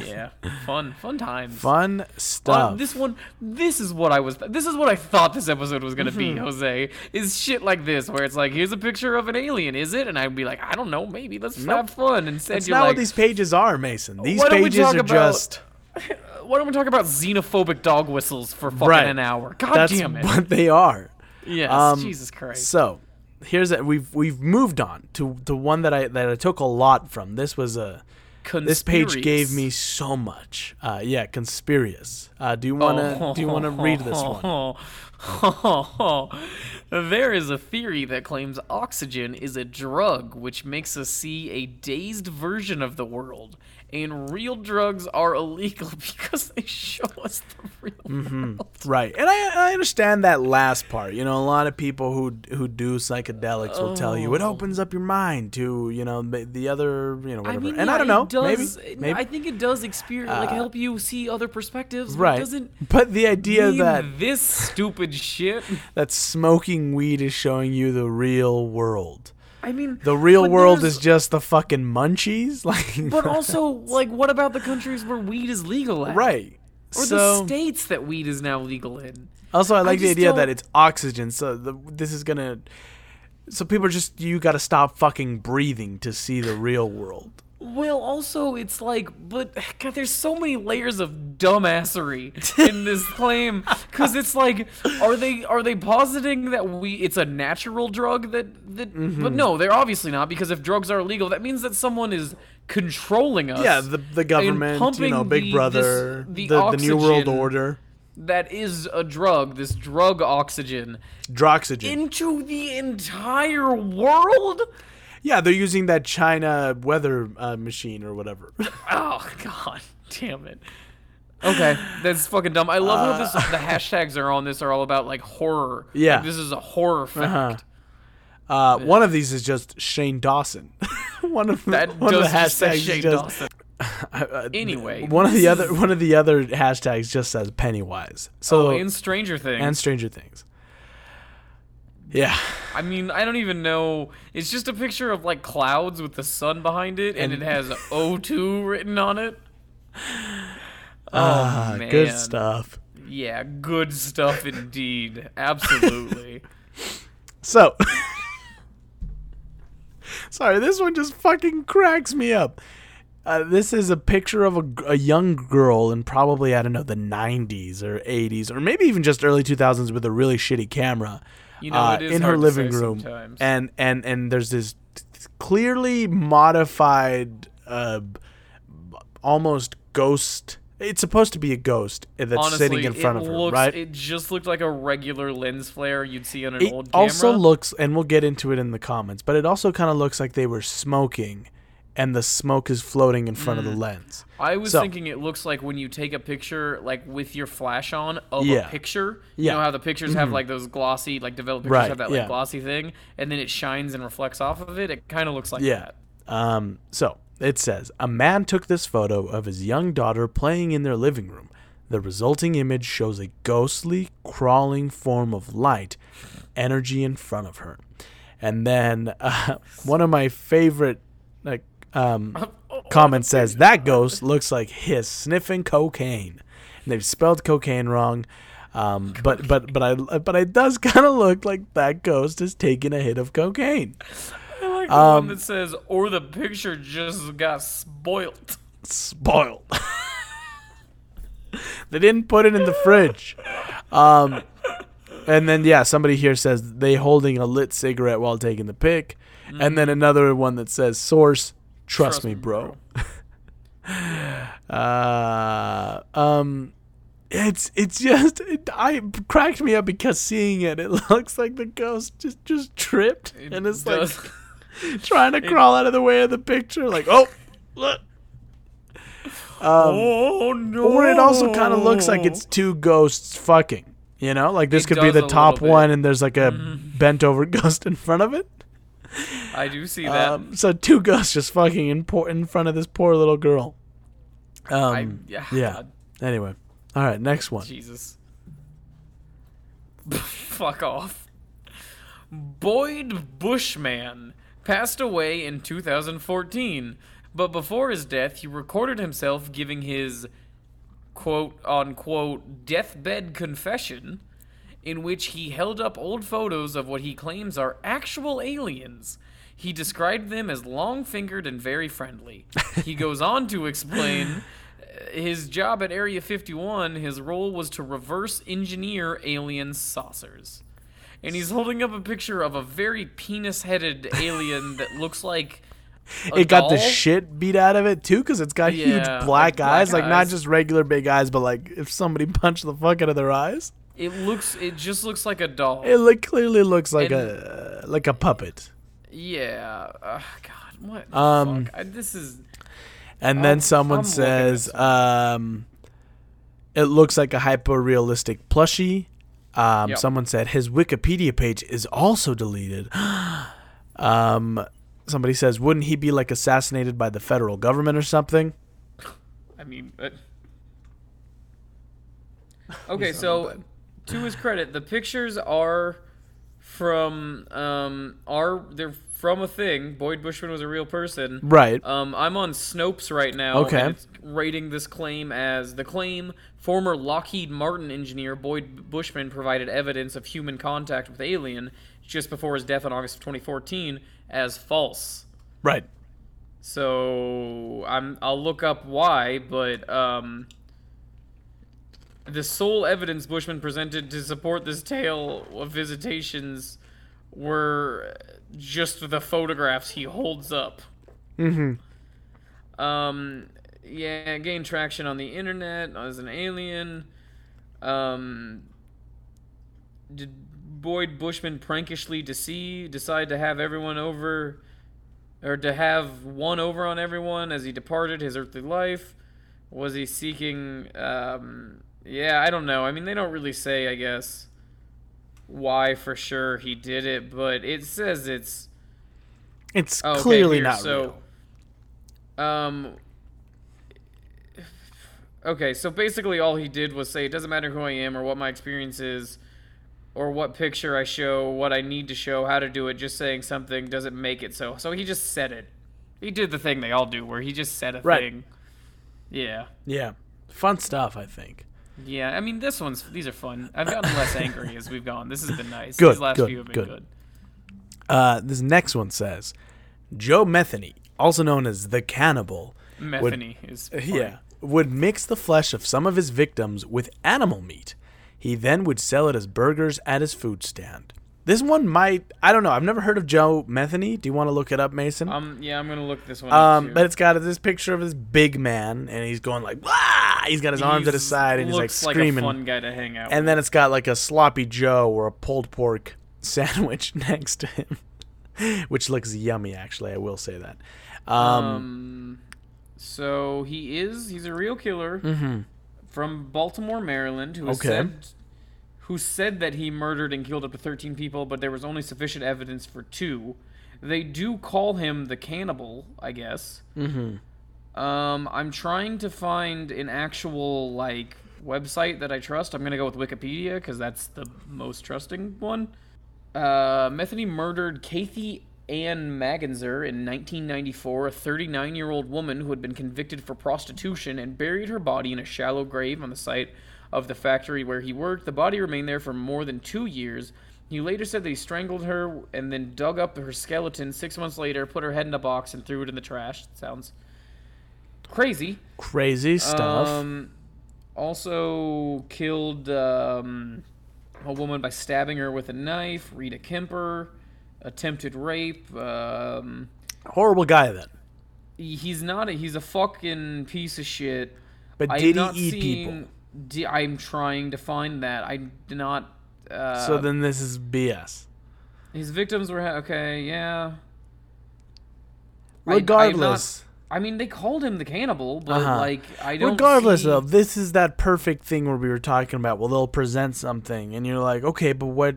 Yeah, fun, fun times. fun stuff. this one, this is what I was. This is what I thought this episode was gonna Mm-hmm. be. Jose is shit like this, where it's like, here's a picture of an alien. Is it? And I'd be like, I don't know, maybe. Let's have fun. Instead, That's you're not like, what these pages are, Mason. These why don't we pages are about- just Why don't we talk about xenophobic dog whistles for fucking Right. an hour? God That's damn it. what they are. yes, Um, Jesus Christ. So here's a, we've we've moved on to the one that I that I took a lot from. This was a this page gave me so much. Uh, yeah, conspirious. Uh, do you wanna do you wanna read this one? there is a theory that claims oxygen is a drug which makes us see a dazed version of the world. And real drugs are illegal because they show us the real Mm-hmm. world. Right, and I, I understand that last part. You know, a lot of people who who do psychedelics will tell you it opens up your mind to you know the, the other you know whatever. Oh. I mean, and yeah, I don't know, it does, maybe maybe I think it does experience, like help you see other perspectives. Right. It doesn't but the idea that this stupid shit. that smoking weed is showing you the real world. I mean, The real world is just the fucking munchies, like But also, like, what about the countries where weed is legal at? right. Or so the states that weed is now legal in. also, I like the idea that don't- it's oxygen. So the, this is gonna. So people are just you got to stop fucking breathing to see the real world. Well, also, it's like, but God, there's so many layers of dumbassery in this claim because it's like, are they are they positing that we it's a natural drug that that? Mm-hmm. But no, they're obviously not because if drugs are illegal, that means that someone is controlling us. Yeah, the the government, you know, Big the- Brother, this- the, the, the New World Order, That is a drug. This drug oxygen Droxygen. into the entire world. Yeah, they're using that China weather uh, machine or whatever. Oh god, damn it. Okay, that's fucking dumb. I love how this the hashtags are on this are all about like horror. Yeah. Like, this is a horror fact. Uh, one of these is just Shane Dawson. one of the, That one of does the just hashtags Shane just, Dawson. uh, Anyway, one of the this other one of the other hashtags just says Pennywise. So Oh, and Stranger Things. and Stranger Things. Yeah, I mean, I don't even know. It's just a picture of like clouds with the sun behind it, and, And- it has O2 written on it. Oh ah, man, good stuff. Yeah, good stuff indeed. Absolutely. So, sorry, this one just fucking cracks me up. Uh, this is a picture of a young girl in probably I don't know the 90s or 80s or maybe even just early 2000s with a really shitty camera. You know, uh, it is in her living room, sometimes. and and and there's this clearly modified, uh, almost ghost. It's supposed to be a ghost that's Honestly, sitting in front of her, looks, right? It just looked like a regular lens flare you'd see on an it old camera. also looks and we'll get into it in the comments but it also kind of looks like they were smoking and the smoke is floating in front of the lens I was so- thinking it looks like when you take a picture, like with your flash on of Yeah. a picture. You Yeah. Mm-hmm. know how the pictures have like those glossy, like developed pictures Right, have that like yeah. glossy thing, and then it shines and reflects off of it. It kind of looks like yeah that. um so it says a man took this photo of his young daughter playing in their living room the resulting image shows a ghostly crawling form of light energy in front of her and then uh, one of my favorite like um comment says that ghost looks like his sniffing cocaine. And they've spelled cocaine wrong. Um, but but but I but it does kind of look like that ghost is taking a hit of cocaine. I like the Um, one that says, "Or the picture just got spoilt." Spoiled. they didn't put it in the fridge. Um, and then yeah, somebody here says they holding a lit cigarette while taking the pic, and then another one that says source. Trust, me, bro. uh, um, it's it's just it, I cracked me up because seeing it, it looks like the ghost just just tripped It and it's does. like trying to crawl out of the way of the picture, like oh, look. oh no! Or it also kind of looks like it's two ghosts fucking. You know, like this It could be the top one, and there's like a bent over ghost in front of it. I do see that. Um, so two ghosts just fucking in, por- in front of this poor little girl. Um, I, yeah. yeah. Anyway, all right, next one. Jesus. Fuck off. Boyd Bushman passed away in 2014, but before his death, he recorded himself giving his quote unquote deathbed confession, in which he held up old photos of what he claims are actual aliens. He described them as long fingered and very friendly. He goes on to explain uh, his job at Area 51, his role was to reverse engineer alien saucers. And he's holding up a picture of a very penis-headed alien that looks like it got the shit beat out of it too because it's got Yeah, huge black, like black eyes like not just regular big eyes but like if somebody punched the fuck out of their eyes It looks it just looks like a doll. it like clearly looks like And- a like a puppet yeah. Uh, god, what? the Um, fuck? I, this is and then I'm- someone I'm says um it looks like a hyper realistic plushie um Yep. someone said his wikipedia page is also deleted um somebody says wouldn't he be like assassinated by the federal government or something I mean, uh, okay. So, to his credit, the pictures are from um are they're from a thing. Boyd Bushman was a real person. right Um, I'm on Snopes right now. Okay. Rating this claim as the claim former Lockheed Martin engineer Boyd Bushman provided evidence of human contact with alien just before his death in August of 2014 as false. right So I'm I'll look up why, but um, the sole evidence Bushman presented to support this tale of visitations were just the photographs he holds up. Mm-hmm. Um, yeah, gained traction on the internet as an alien. Um, did Boyd Bushman prankishly deceive, decide to have everyone over, or to have one over on everyone as he departed his earthly life? Was he seeking? Um, yeah, I don't know. I mean, they don't really say, I guess, why for sure he did it, but it says it's it's Oh, okay, clearly here, not so, real Um. Okay, so basically, all he did was say, "It doesn't matter who I am or what my experience is, or what picture I show, what I need to show, how to do it. Just saying something doesn't make it so." So he just said it. He did the thing they all do, where he just said a Right. thing. Yeah, yeah fun stuff i think yeah. I mean, this one's these are fun. I've gotten less angry as we've gone. This has been nice. Good, These last good, few have been good. good. Uh, this next one says Joe Metheny, also known as the cannibal, would- Metheny is funny. yeah, would mix the flesh of some of his victims with animal meat. He then would sell it as burgers at his food stand. This one might, I don't know, I've never heard of Joe Metheny. Do you want to look it up, Mason? Um, yeah, I'm gonna look this one. up, Um, too. but it's got this picture of this big man, and he's going like, Wah! He's got his arms at his side, and he's like screaming. Like a fun guy to hang out. and then it's got like a sloppy Joe or a pulled pork sandwich next to him, which looks yummy. Actually, I will say that. Um, um, so he is he's a real killer from Baltimore, Maryland, who Mm-hmm. Okay. said who said that he murdered and killed up to 13 people, but there was only sufficient evidence for two. They do call him the cannibal, I guess. Mm-hmm. Um, I'm trying to find an actual like website that I trust. I'm gonna go with Wikipedia because that's the most trusting one. Uh, Metheny murdered Cathy Ann Magaziner in 1994, a 39 year old woman who had been convicted for prostitution, and buried her body in a shallow grave on the site of the factory where he worked. The body remained there for more than two years. He later said that he strangled her and then dug up her skeleton six months later, put her head in a box, and threw it in the trash. Sounds crazy. crazy stuff. Um, also killed um, a woman by stabbing her with a knife. Rita Kemper, attempted rape. Um, Horrible guy then. he's not. A, he's a fucking piece of shit. But I'm did he eat seeing- people? di- I'm trying to find that. I did not. Uh, So then this is BS. his victims were ha- okay. Yeah. I- I Regardless, I mean, they called him the cannibal, but Uh-huh. like, I don't. Know. Regardless see... though, this is that perfect thing where we were talking about. Well, they'll present something, and you're like, okay, but what,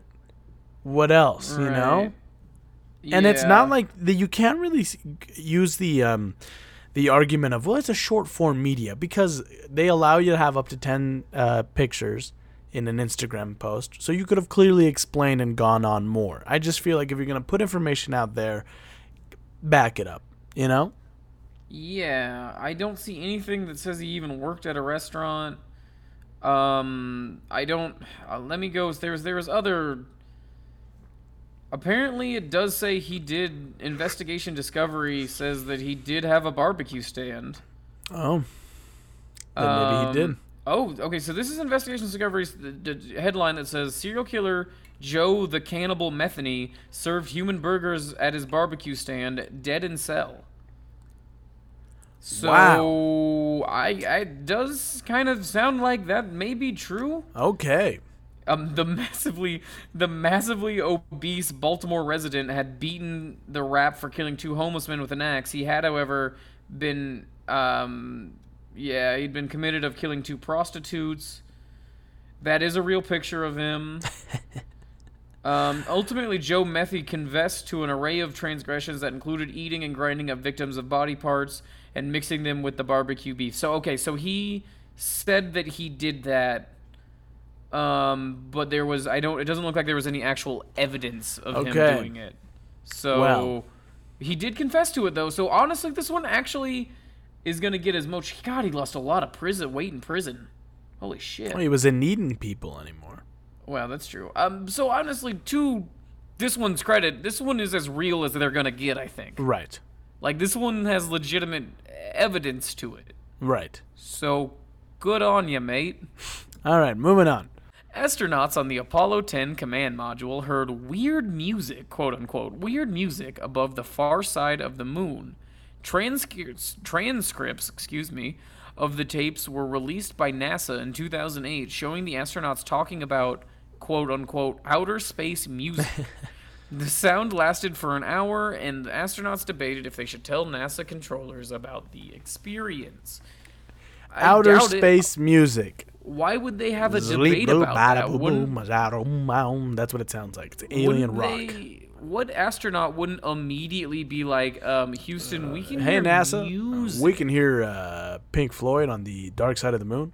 what else? You know? Right. and it's not like that. you can't really use the um the argument of well it's a short form media because they allow you to have up to 10 uh, pictures in an instagram post so you could have clearly explained and gone on more i just feel like if you're going to put information out there back it up you know Yeah, I don't see anything that says he even worked at a restaurant. Um, I don't. Uh, let me go. There's there's other. Apparently, it does say he did. Investigation Discovery says that he did have a barbecue stand. oh Then maybe he did. Um, Oh, okay. So this is Investigation Discovery's the, the headline that says serial killer Joe the Cannibal Metheny served human burgers at his barbecue stand, dead in cell. So Wow. I, I it does kind of sound like that may be true. Okay. Um, the massively the massively obese Baltimore resident had beaten the rap for killing two homeless men with an axe. He had, however, been um, yeah, he'd been committed of killing two prostitutes. That is a real picture of him. Um, ultimately, Joe Metheny confessed to an array of transgressions that included eating and grinding up victims of body parts and mixing them with the barbecue beef. So, okay, so he said that he did that, um, but there was I don't. It doesn't look like there was any actual evidence of Okay. him doing it. So he did confess to it though. So honestly, this one actually is gonna get as much. God, he lost a lot of prison weight in prison. Holy shit. Well, he wasn't eating people anymore. Well, that's true. Um, so honestly, to this one's credit, this one is as real as they're gonna get. I think. Right. Like this one has legitimate evidence to it. Right. So good on you, mate. All right. Moving on. Astronauts on the Apollo 10 command module heard weird music, quote unquote, weird music above the far side of the moon. Transcripts, transcripts, excuse me, of the tapes were released by NASA in 2008, showing the astronauts talking about, quote unquote, outer space music. the sound lasted for an hour, and the astronauts debated if they should tell NASA controllers about the experience. I Outer doubt it. space music. Why would they have a debate about that? boo, boom. That's what it sounds like. It's alien rock. they- what astronaut wouldn't immediately be like, um, Houston, we can Hey hear NASA, music. we can hear uh, Pink Floyd on the Dark Side of the Moon.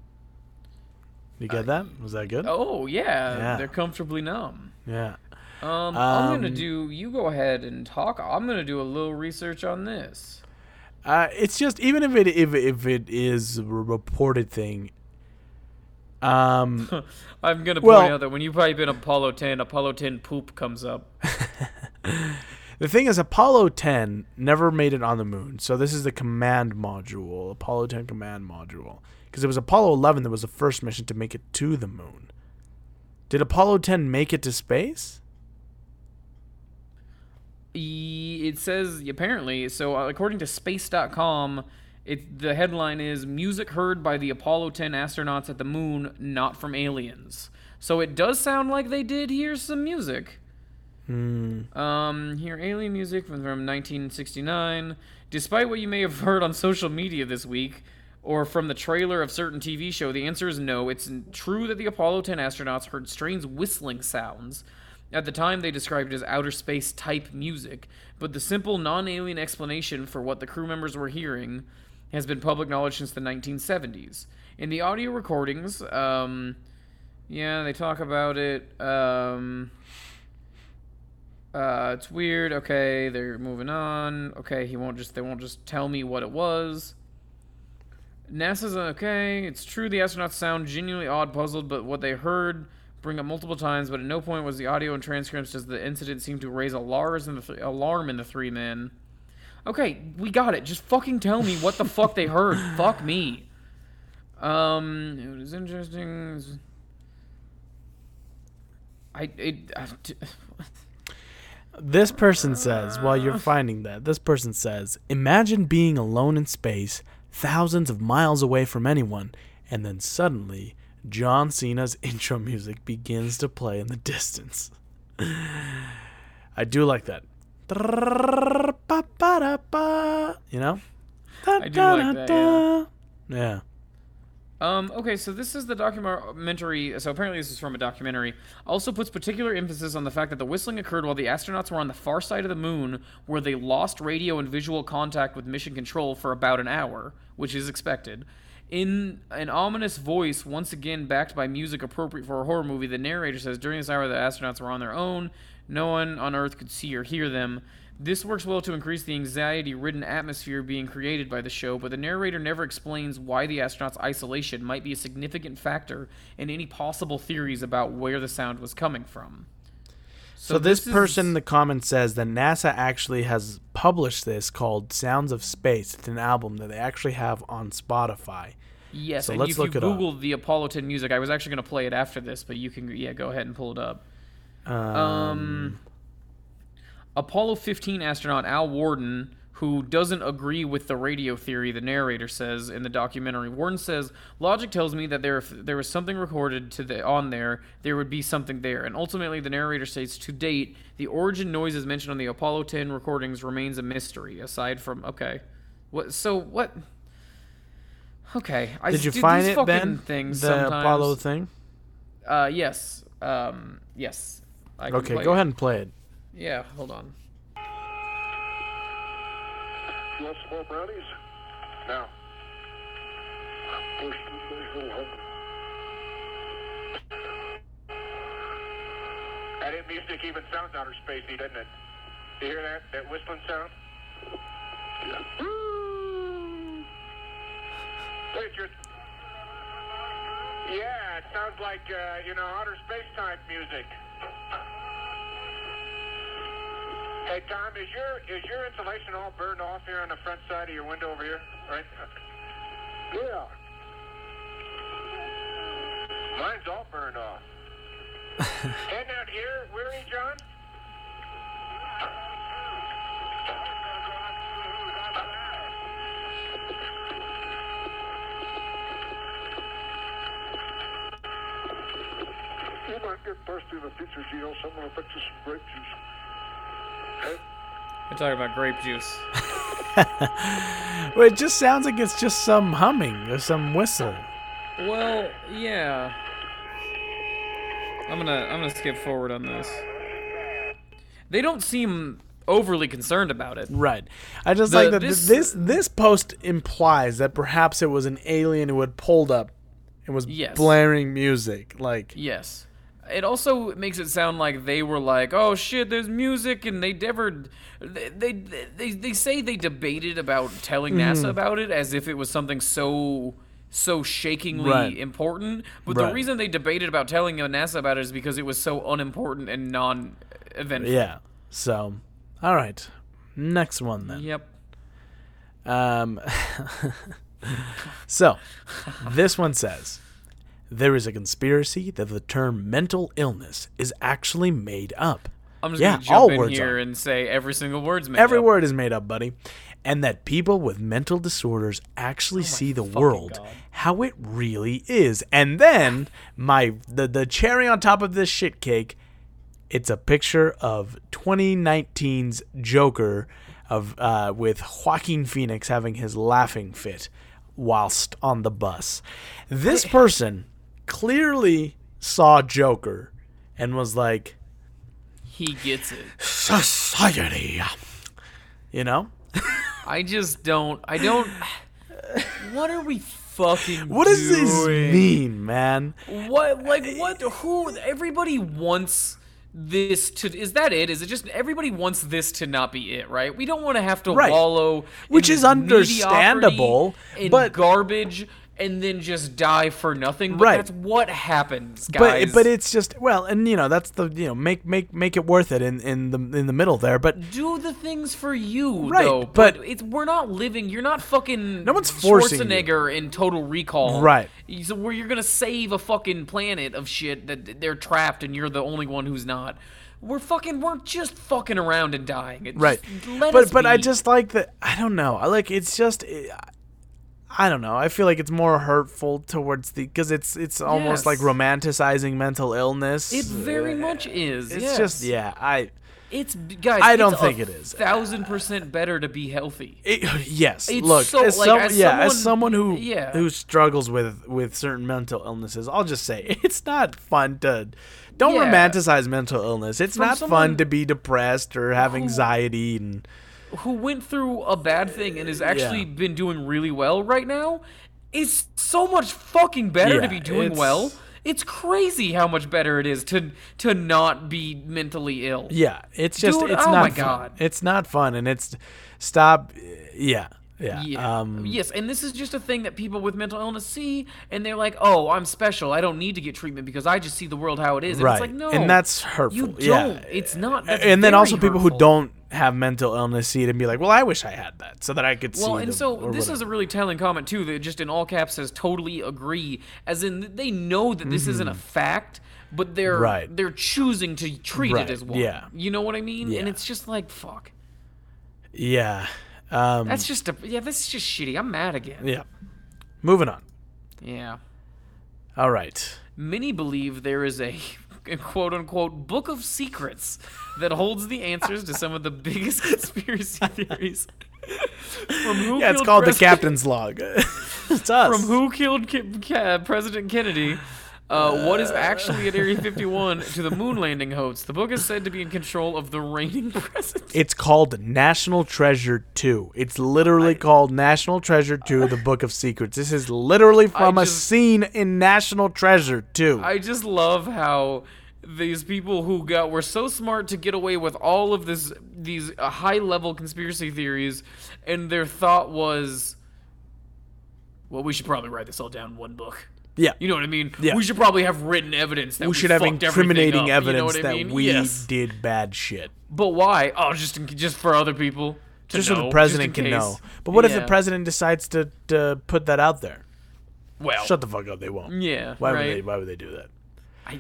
You get that? Was that good? Oh yeah, Yeah. they're comfortably numb. Yeah. Um, I'm gonna Um, do. You go ahead and talk. I'm gonna do a little research on this. Uh, it's just even if it if if it is a reported thing. Um, I'm gonna point Well- out that when you type in Apollo 10, Apollo 10 poop comes up. the thing is, Apollo 10 never made it on the moon, so this is the command module, Apollo 10 command module, because it was Apollo 11 that was the first mission to make it to the moon. Did Apollo 10 make it to space? It says apparently. So uh, according to Space.com, it the headline is "Music heard by the Apollo 10 astronauts at the moon, not from aliens." So it does sound like they did hear some music. Hmm. Um, hear alien music from, from 1969. Despite what you may have heard on social media this week, or from the trailer of certain TV show, the answer is no. It's true that the Apollo 10 astronauts heard strange whistling sounds. At the time, they described it as outer space type music, but the simple non alien explanation for what the crew members were hearing has been public knowledge since the 1970s. In the audio recordings, um, yeah, they talk about it. Um, uh, it's weird. Okay, they're moving on. Okay, he won't just they won't just tell me what it was. NASA's okay. It's true the astronauts sound genuinely odd, puzzled, but what they heard bring up multiple times. But at no point was the audio and transcripts does the incident seem to raise alarms in the th- alarm in the three men. Okay, we got it. Just fucking tell me what the fuck they heard. Fuck me. Um, it was interesting. I it. I, This person says, while you're finding that, this person says, Imagine being alone in space, thousands of miles away from anyone, and then suddenly John Cena's intro music begins to play in the distance. I do like that. You know? I do like that, yeah. Yeah. Um, okay, so this is the documentary. So apparently, this is from a documentary. Also puts particular emphasis on the fact that the whistling occurred while the astronauts were on the far side of the moon, where they lost radio and visual contact with mission control for about an hour, which is expected. In an ominous voice, once again backed by music appropriate for a horror movie, the narrator says during this hour the astronauts were on their own. No one on Earth could see or hear them. This works well to increase the anxiety ridden atmosphere being created by the show, but the narrator never explains why the astronauts' isolation might be a significant factor in any possible theories about where the sound was coming from. So, this, is- person in the comments says that NASA actually has published this called Sounds of Space. It's an album that they actually have on Spotify. Yes, So and let's if look you it up. Google the Apollo 10 music, I was actually going to play it after this, but you can yeah go ahead and pull it up. Um, Apollo 15 astronaut Al Worden, who doesn't agree with the radio theory, the narrator says in the documentary. Worden says, "Logic tells me that there, if there was something recorded to the on there, there would be something there." And ultimately, the narrator states, "To date, the origin noises mentioned on the Apollo 10 recordings remains a mystery. Aside from okay, what? So what?" Okay, I Did you find these it, fucking Ben? Things the sometimes. Apollo thing. Uh, yes. Um, yes. I Okay, go it. ahead and play it. Yeah, hold on. You want some more brownies? Now. That music even sounds outer spacey, doesn't it? You hear that? That whistling sound? It's your- Yeah, it sounds like, uh, you know, outer space type music. Hey, Tom, is your is your insulation all burned off here on the front side of your window over here? Right? Yeah. Mine's all burned off. Heading out here, weary, John? You might get thirsty in the future, Geno. Someone will fix you some grape juice. We're talking about grape juice. Well, it just sounds like it's just some humming or some whistle. Well, yeah. I'm gonna I'm gonna skip forward on this. They don't seem overly concerned about it. Right. I just The- like that this- this this post implies that perhaps it was an alien who had pulled up and was Yes. blaring music. Like Yes. It also makes it sound like they were like, "Oh shit, there's music," and they never. They they they, they say they debated about telling Hmm. NASA about it as if it was something so so shakingly Right. important. But Right. the reason they debated about telling NASA about it is because it was so unimportant and non-eventful. yeah. So, all right. Next one then. Yep. Um, so, this one says there is a conspiracy that the term mental illness is actually made up. I'm just Yeah, gonna all jump in words here are. and say every single word's made up. Every up. word is made up, buddy. And that people with mental disorders actually see the world God. how it really is. And then my the, the cherry on top of this shit cake, it's a picture of 2019's Joker of uh, with Joaquin Phoenix having his laughing fit whilst on the bus. This person clearly saw Joker and was like, He gets it. "Society." You know? I just don't. I don't. What are we fucking? What does this mean, man? What like what? Who? Everybody wants this to. Is that it? Is it just everybody wants this to not be it? Right? We don't want to have to Right. wallow, Which is understandable, but- garbage. And then just die for nothing. But Right. That's what happens, guys. But but it's just well, and you know that's the you know make make make it worth it in in the in the middle there. But do the things for you, Right, though. but- it's we're not living. You're not fucking. No one's forcing you. Schwarzenegger in Total Recall, Right. So where you're gonna save a fucking planet of shit that they're trapped and you're the only one who's not. We're fucking. We're just fucking around and dying. It right, just- but but I just like that. I don't know. I like it's just. Eh, I don't know. I feel like it's more hurtful towards the because it's it's almost Yes. like romanticizing mental illness. It very much is. It's yes. just yeah. I It's guys. I don't it's think a it is. Thousand percent better to be healthy. It, yes. It's Look, so- as like, some, as yeah, as someone- someone who yeah. who struggles with with certain mental illnesses, I'll just say it's not fun to don't Yeah. romanticize mental illness. It's From not someone fun to be depressed or have anxiety and who went through a bad thing and has actually Yeah. been doing really well right now is so much fucking better Yeah, to be doing it's- well. It's crazy how much better it is to to not be mentally ill. yeah, it's just Dude, it's oh not my fun. God. It's not fun and it's stop yeah. Yeah. Yeah. Um yes, and this is just a thing that people with mental illness see, and they're like, "Oh, I'm special. I don't need to get treatment because I just see the world how it is." And right. it's like, no, and that's hurtful. You don't. yeah. It's not. And then also people who don't have mental illness see it and be like, well, I wish I had that so that I could see. Well, and so this is a really telling comment too. That just in all caps says totally agree, as in they know that this isn't a fact, but they're Mm-hmm. Right. they're choosing to treat Right, it as one. yeah. you know what I mean? Yeah. And it's just like fuck. yeah. Um, That's just a yeah. This is just shitty. I'm mad again. yeah. Moving on. Yeah. All right. Many believe there is a quote unquote book of secrets that holds the answers to some of the biggest conspiracy theories. From who Yeah, it's called the captain's log. it's us. From who killed Ki- Ca- President Kennedy? Uh, what is actually at Area 51 to the moon landing hoax? The book is said to be in control of the reigning president. It's called National Treasure 2. It's literally called National Treasure 2, The Book of Secrets. This is literally from a scene in National Treasure 2. I just love how these people who got were so smart to get away with all of this these uh, high level conspiracy theories and their thought was well we should probably write this all down in one book yeah. you know what i mean Yeah. we should probably have written evidence that we should have incriminating up, evidence you know that I mean? we yes. did bad shit. but why oh just in, just for other people to Just know, so the president can case. know. But what if the president decides to, to put that out there? well Shut the fuck up. They won't. yeah Why right would they? Why would they do that? I,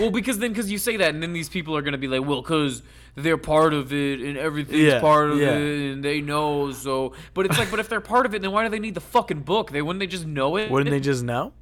well, because then, because you say that, and then these people are going to be like, well, because they're part of it, and everything's Yeah, part of yeah. it, and they know. So, but it's like, but if they're part of it, then why do they need the fucking book? They wouldn't they just know it? Wouldn't they just know?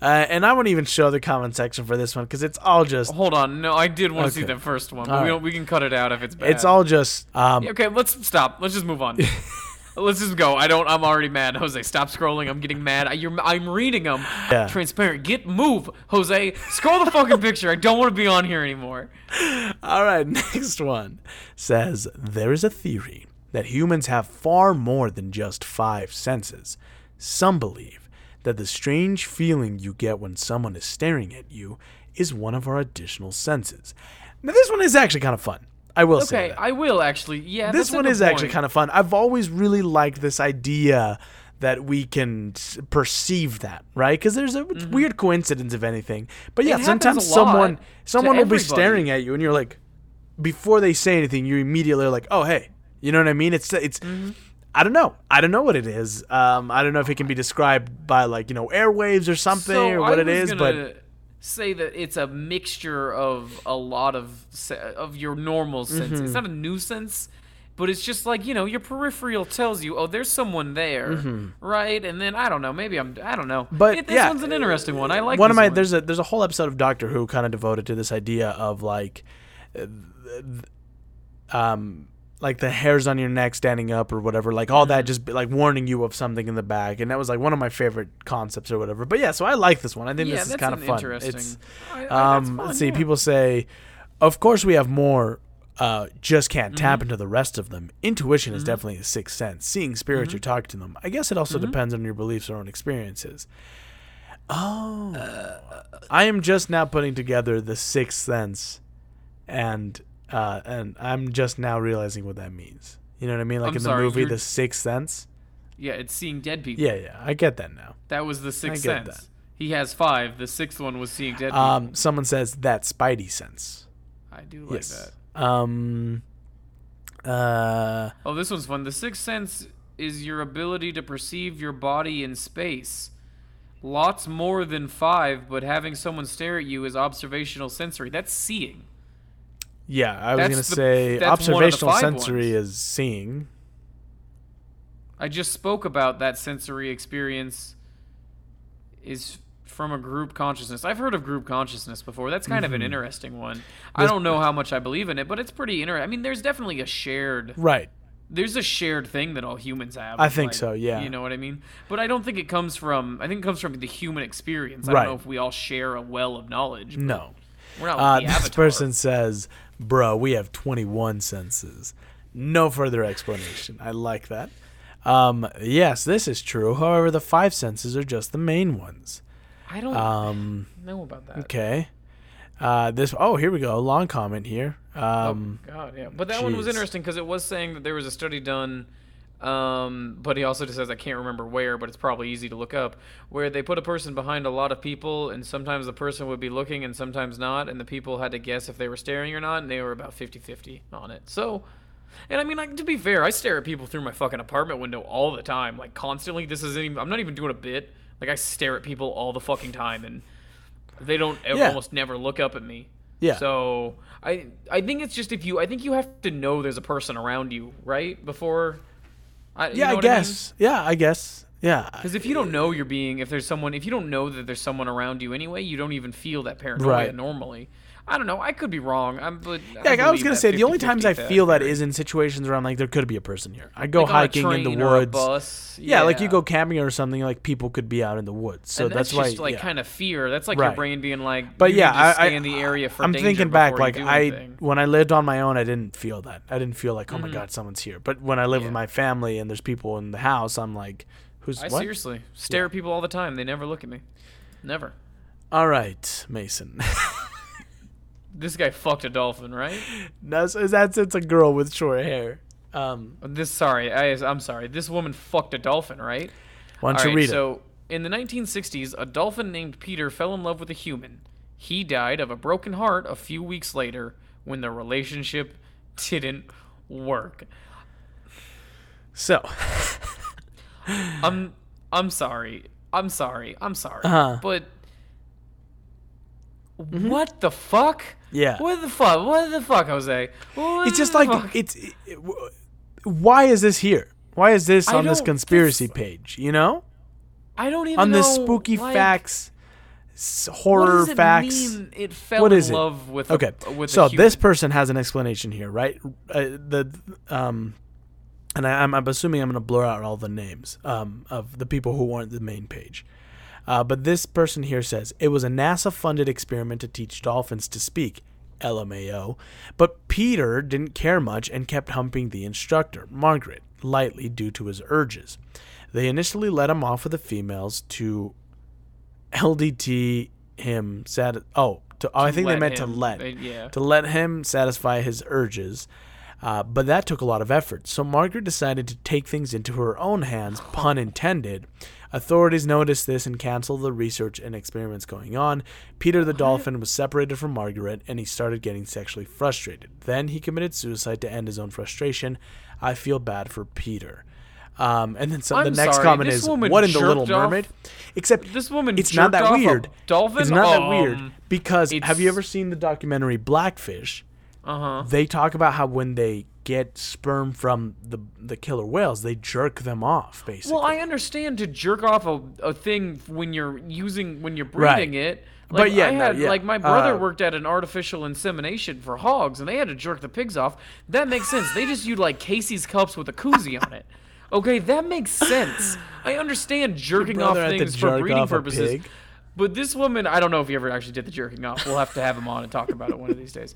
Uh, and I won't even show the comment section for this one because it's all just Hold on, no, I did want to see the first one, but All we don't. We can cut it out if it's bad. it's all just um, okay. Let's stop. Let's just move on. Let's just go. I don't. I'm already mad, Jose. Stop scrolling. I'm getting mad. I, I'm reading them. Yeah. Transparent. Get move, Jose. Scroll the fucking picture. I don't want to be on here anymore. All right, next one says there is a theory that humans have far more than just five senses. Some believe that the strange feeling you get when someone is staring at you is one of our additional senses. Now, this one is actually kind of fun. I will say Okay. I will actually. Yeah, this one is actually kind of fun. I've always really liked this idea that we can perceive that, right? Because there's a it's weird coincidence, of anything. But yeah, Mm-hmm. Sometimes someone someone will be staring at you, and you're like, before they say anything, you immediately are like, oh hey, you know what I mean? It's it's. Mm-hmm. I don't know. I don't know what it is. Um, I don't know if it can be described by like you know airwaves or something So or what it is, but say that it's a mixture of a lot of of your normal sense. Mm-hmm. It's not a nuisance, but it's just like you know your peripheral tells you, oh, there's someone there, right? And then I don't know, maybe I'm I don't know. Mm-hmm. But, It- this yeah, one's an interesting one. I like one of my one. there's a there's a whole episode of Doctor Who kind of devoted to this idea of like uh, th- um like the hairs on your neck standing up or whatever like all Mm-hmm. that just like warning you of something in the back and that was like one of my favorite concepts or whatever but yeah so I like this one I think Yeah, this is kind of fun interesting- it's I- I- um fun, let's see yeah. people say of course we have more uh, just can't Mm-hmm. tap into the rest of them. Intuition is definitely a sixth sense. Seeing spirits Mm-hmm. or talking to them. I guess it also depends on your beliefs or own experiences. Oh. I am just now putting together the sixth sense, and uh, and I'm just now realizing what that means. You know what I mean? Like I'm in sorry, the movie, you're- The Sixth Sense. yeah, it's seeing dead people. Yeah, yeah, I get that now. that was the sixth get sense. that. He has five. The sixth one was seeing dead people. Um, someone says that Spidey sense. I do like Yes. that. Um. Uh. Oh, this one's fun. The sixth sense is your ability to perceive your body in space. Lots more than five, but having someone stare at you is observational sensory. That's seeing. Yeah, I was say one of the observational sensory ones. is seeing. I just spoke about that sensory experience is from a group consciousness. I've heard of group consciousness before. That's kind of Mm-hmm. an interesting one. I don't know how much I believe in it, but it's pretty interesting. I mean, there's definitely a shared Right. there's a shared thing that all humans have. I think like, so, yeah. You know what I mean? But I don't think it comes from. I think it comes from the human experience. I Right. don't know if we all share a well of knowledge. but No. We're not. Uh, Like this Avatar. person says, "Bro, we have 21 senses." No further explanation. I like that. Um, yes, this is true. However, the five senses are just the main ones. I don't Um, know about that. okay. Uh, this. Oh, here we go. Long comment here. Um, oh God, yeah. But that one was interesting because it was saying that there was a study done. Um, but he also just says I can't remember where, but it's probably easy to look up. Where they put a person behind a lot of people, and sometimes the person would be looking and sometimes not, and the people had to guess if they were staring or not, and they were about 50-50 on it. So And I mean, like to be fair, I stare at people through my fucking apartment window all the time, like constantly. This isn't even. I'm not even doing a bit. Like I stare at people all the fucking time, and they don't ever, Yeah. almost never look up at me. Yeah. So I I think it's just if you I think you have to know there's a person around you, right? Before. I, you Yeah, know I what mean? guess. Yeah, I guess. Yeah. Because if you don't know you're being, if there's someone, if you don't know that there's someone around you anyway, you don't even feel that paranoia Right. normally. I don't know. I could be wrong. I'm, but Yeah, like, I was gonna say the only times I feel that is in situations where I'm like, there could be a person here. I go Like hiking in the train or a woods. bus. Yeah, like you go camping or something, like people could be out in the woods. So and that's, that's, why. like yeah. kind of fear. That's like your brain being like, But yeah, need I, stay in the area for I'm thinking back, like I anything. when I lived on my own, I didn't feel that. I didn't feel like, oh my Mhm. god, someone's here. But when I live with my family and there's people in the house, I'm like, who's I what? seriously stare at people all the time. They never look at me. Never. All right, Mason. This guy fucked a dolphin, right? that's that's it's a girl with short hair. Um, This sorry, I, I'm sorry. This woman fucked a dolphin, right? why don't All you right, read it? so in the 1960s, a dolphin named Peter fell in love with a human. He died of a broken heart a few weeks later when the relationship didn't work. So, I'm I'm sorry. I'm sorry. I'm sorry. Uh-huh. But what the fuck? Yeah. What the fuck? What the fuck, Jose? What it's just like fuck? it's. It, why is this here? Why is this I on this conspiracy page? You know, I don't even know. on know. this spooky like, facts, what horror it facts. It fell What in is it? with okay, A, with so this person has an explanation here, right? Uh, the um, and I, I'm, I'm assuming I'm going to blur out all the names um, of the people who weren't the main page. Uh, but this person here says it was a NASA-funded experiment to teach dolphins to speak. LMAO. But Peter didn't care much and kept humping the instructor, Margaret, lightly due to his urges. They initially let him off with the females to LDT him sat oh to, oh, I think they meant to let yeah. to let him satisfy his urges. Uh, but that took a lot of effort. So Margaret decided to take things into her own hands, pun intended. Authorities noticed this and canceled the research and experiments going on. Peter the dolphin was separated from Margaret and he started getting sexually frustrated. Then he committed suicide to end his own frustration. I feel bad for Peter. Um, and then some, the next sorry, comment is what in the Little off- Mermaid? Except This woman it's not that weird. dolphin? It's not that weird Um, because have you ever seen the documentary Blackfish? Uh huh. they talk about how when they get sperm from the the killer whales, they jerk them off, basically. Well, I understand to jerk off a, a thing when you're using when you're Right. breeding it. But Like, yeah, I no, yeah. like my brother Uh, worked at an artificial insemination for hogs, and they had to jerk the pigs off. That makes sense. They just used like Casey's cups with a koozie on it. Okay, that makes sense. I understand jerking off had things for breeding purposes. But this woman, I don't know if he ever actually did the jerking off. We'll have to have him on and talk about it one of these days.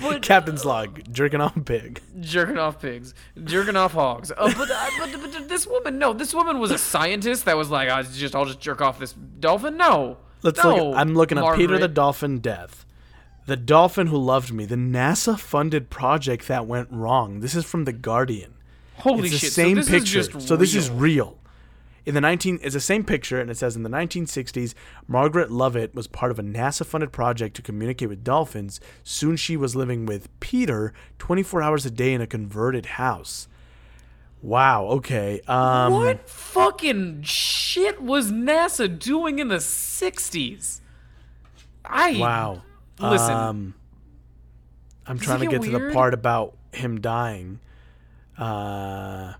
But Captain's log, jerking off pig. jerking off pigs, jerking off hogs. Uh, but, uh, but, but this woman, no, this woman was a scientist that was like, I just, I'll just jerk off this dolphin. No, Let's no, look. I'm looking at Peter the dolphin death. The dolphin who loved me. The NASA-funded project that went wrong. This is from the Guardian. Holy it's the shit! same so this picture. Is just so this is real. In the 19 it's the same picture and it says in the 1960s Margaret Lovatt was part of a NASA funded project to communicate with dolphins. Soon she was living with Peter 24 hours a day in a converted house. Wow, okay. Um what fucking shit was NASA doing in the '60s? I wow. Listen, Um I'm trying to get get to the part about him dying. Uh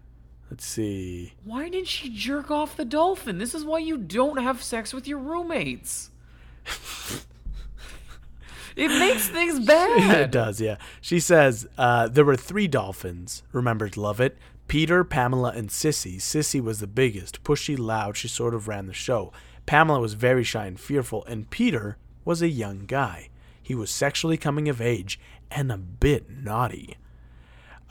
let's see. why didn't she jerk off the dolphin? This is why you don't have sex with your roommates. it makes things bad. it does, yeah. She says uh, there were three dolphins, remembers Lovatt. Peter, Pamela, and Sissy. Sissy was the biggest, pushy, loud. She sort of ran the show. Pamela was very shy and fearful, and Peter was a young guy. He was sexually coming of age and a bit naughty.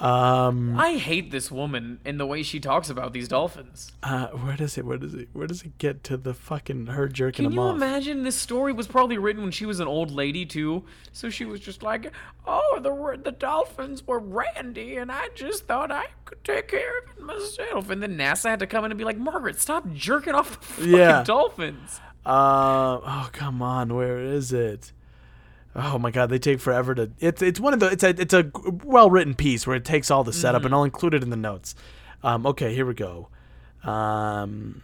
Um, I hate this woman and the way she talks about these dolphins. uh, where does it? Where does it? Where does it get to the fucking her jerking Can him you imagine this story was probably written when she was an old lady too? So she was just like, "Oh, the the dolphins were randy, and I just thought I could take care of it myself." And then NASA had to come in and be like, "Margaret, stop jerking off the fucking Yeah. dolphins." Uh, oh come on, where is it? Oh my god, they take forever to. It's it's one of the it's a it's a well written piece where it takes all the setup and I'll include it in the notes. Um, okay, here we go. Um,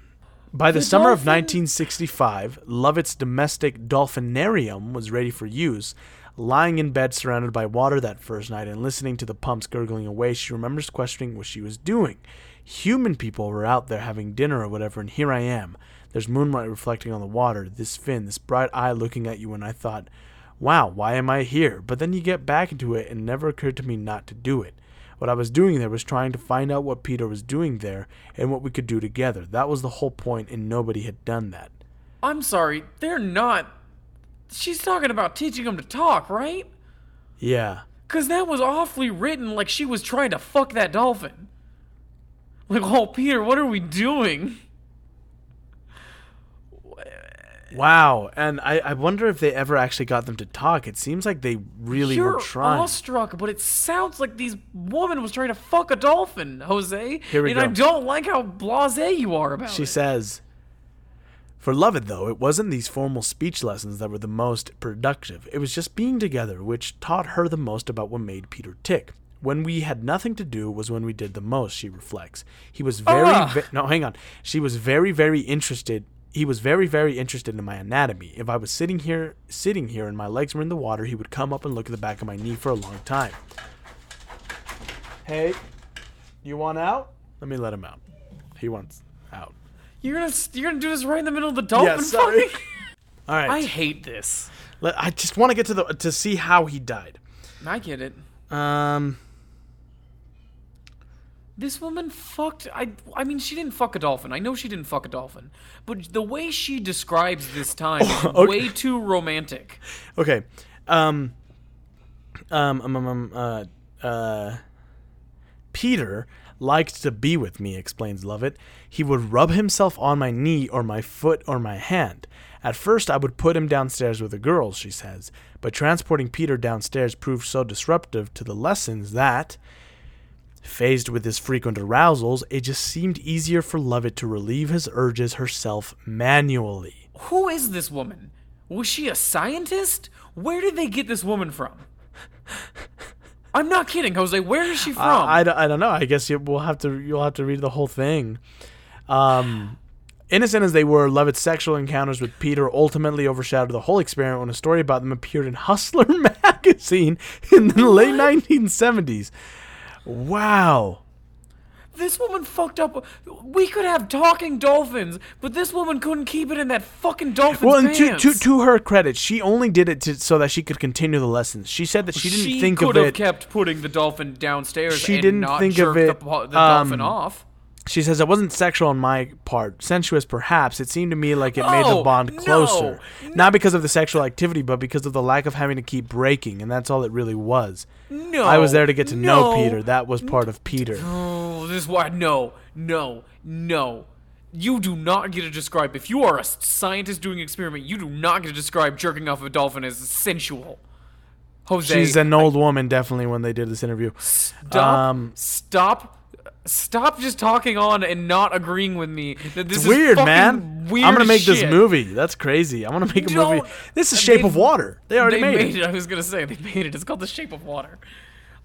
by the, The summer of 1965, Lovatt's domestic dolphinarium was ready for use. Lying in bed surrounded by water that first night and listening to the pumps gurgling away, she remembers questioning what she was doing. Human people were out there having dinner or whatever, and here I am. There's moonlight reflecting on the water, this fin, this bright eye looking at you, and I thought, wow, why am I here? But then you get back into it, and it never occurred to me not to do it. What I was doing there was trying to find out what Peter was doing there and what we could do together. That was the whole point, and nobody had done that. I'm sorry, they're not. She's talking about teaching him to talk, right? Yeah. Cause that was awfully written like she was trying to fuck that dolphin. Like, oh Peter, what are we doing? Wow. And I, I wonder if they ever actually got them to talk. It seems like they really You're were trying. awestruck, but it sounds like these woman was trying to fuck a dolphin, Jose. Here we and go. I don't like how blasé you are about She it. says, For Lovatt, though, it wasn't these formal speech lessons that were the most productive. It was just being together which taught her the most about what made Peter tick. When we had nothing to do was when we did the most, she reflects. He was very, Ah. ve- no, hang on. She was very, very interested. He was very, very interested in my anatomy. If I was sitting here, sitting here, and my legs were in the water, he would come up and look at the back of my knee for a long time. Hey, you want out? Let me let him out. He wants out. You're gonna you're gonna do this right in the middle of the dolphin Yeah, sorry. All right. I hate this. I just want to get to the to see how he died. I get it. Um, This woman fucked. I. I mean, she didn't fuck a dolphin. I know she didn't fuck a dolphin, but the way she describes this time is Okay. way too romantic. okay. Um, um, um, um, um, uh, uh, Peter liked to be with me, explains Lovatt. He would rub himself on my knee or my foot or my hand. At first, I would put him downstairs with the girls, she says, but transporting Peter downstairs proved so disruptive to the lessons that, Phased with his frequent arousals, it just seemed easier for Lovatt to relieve his urges herself manually. Who is this woman? Was she a scientist? Where did they get this woman from? I'm not kidding, Jose. Where is she from? I, I, don't- I don't know. I guess you, we'll have to you'll have to read the whole thing. Um, innocent as they were, Lovatt's sexual encounters with Peter ultimately overshadowed the whole experiment when a story about them appeared in Hustler magazine in the late 1970s. Wow. this woman fucked up. We could have talking dolphins, but this woman couldn't keep it in that fucking dolphin's Well, and to, pants. to to her credit, she only did it to, so that she could continue the lessons. She said that she didn't think of could have it. kept putting the dolphin downstairs She and didn't not think of jerk it, the, po- the um, dolphin off. She says it wasn't sexual on my part, sensuous perhaps. It seemed to me like it made the bond no, closer. no. Not because of the sexual activity, but because of the lack of having to keep breaking, and that's all it really was. No, I was there to get to know no. Peter. That was part of Peter. Oh, this is why. No, no, no. You do not get to describe. If you are a scientist doing an experiment, you do not get to describe jerking off a dolphin as sensual. Jose, She's an old woman, definitely, when they did this interview. stop, um, stop, stop just talking on and not agreeing with me. That this It's is weird, man. Weird I'm gonna make this movie. That's crazy. I'm gonna make a movie. This is Shape of Water. They already they made, it. I was gonna say they made it. It's called The Shape of Water.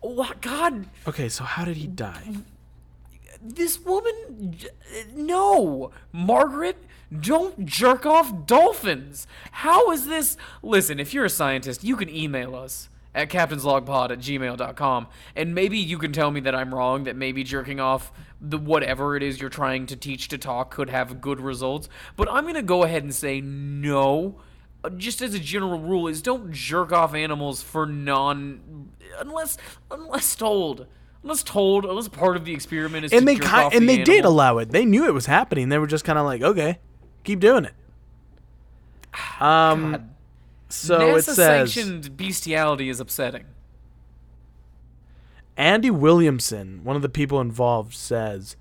What God? Okay, so how did he die? This woman, no, Margaret, don't jerk off dolphins. How is this? Listen, if you're a scientist, you can email us at captainslogpod at gmail.com and maybe you can tell me that I'm wrong, that maybe jerking off the whatever it is you're trying to teach to talk could have good results. But I'm going to go ahead and say no. Uh, Just as a general rule, is don't jerk off animals for non unless unless told. Unless told, unless part of the experiment is And to they off and the they did allow it. They knew it was happening. They were just kind of like, okay, keep doing it. Um, God. So it says sanctioned bestiality is upsetting. Andy Williamson, one of the people involved, says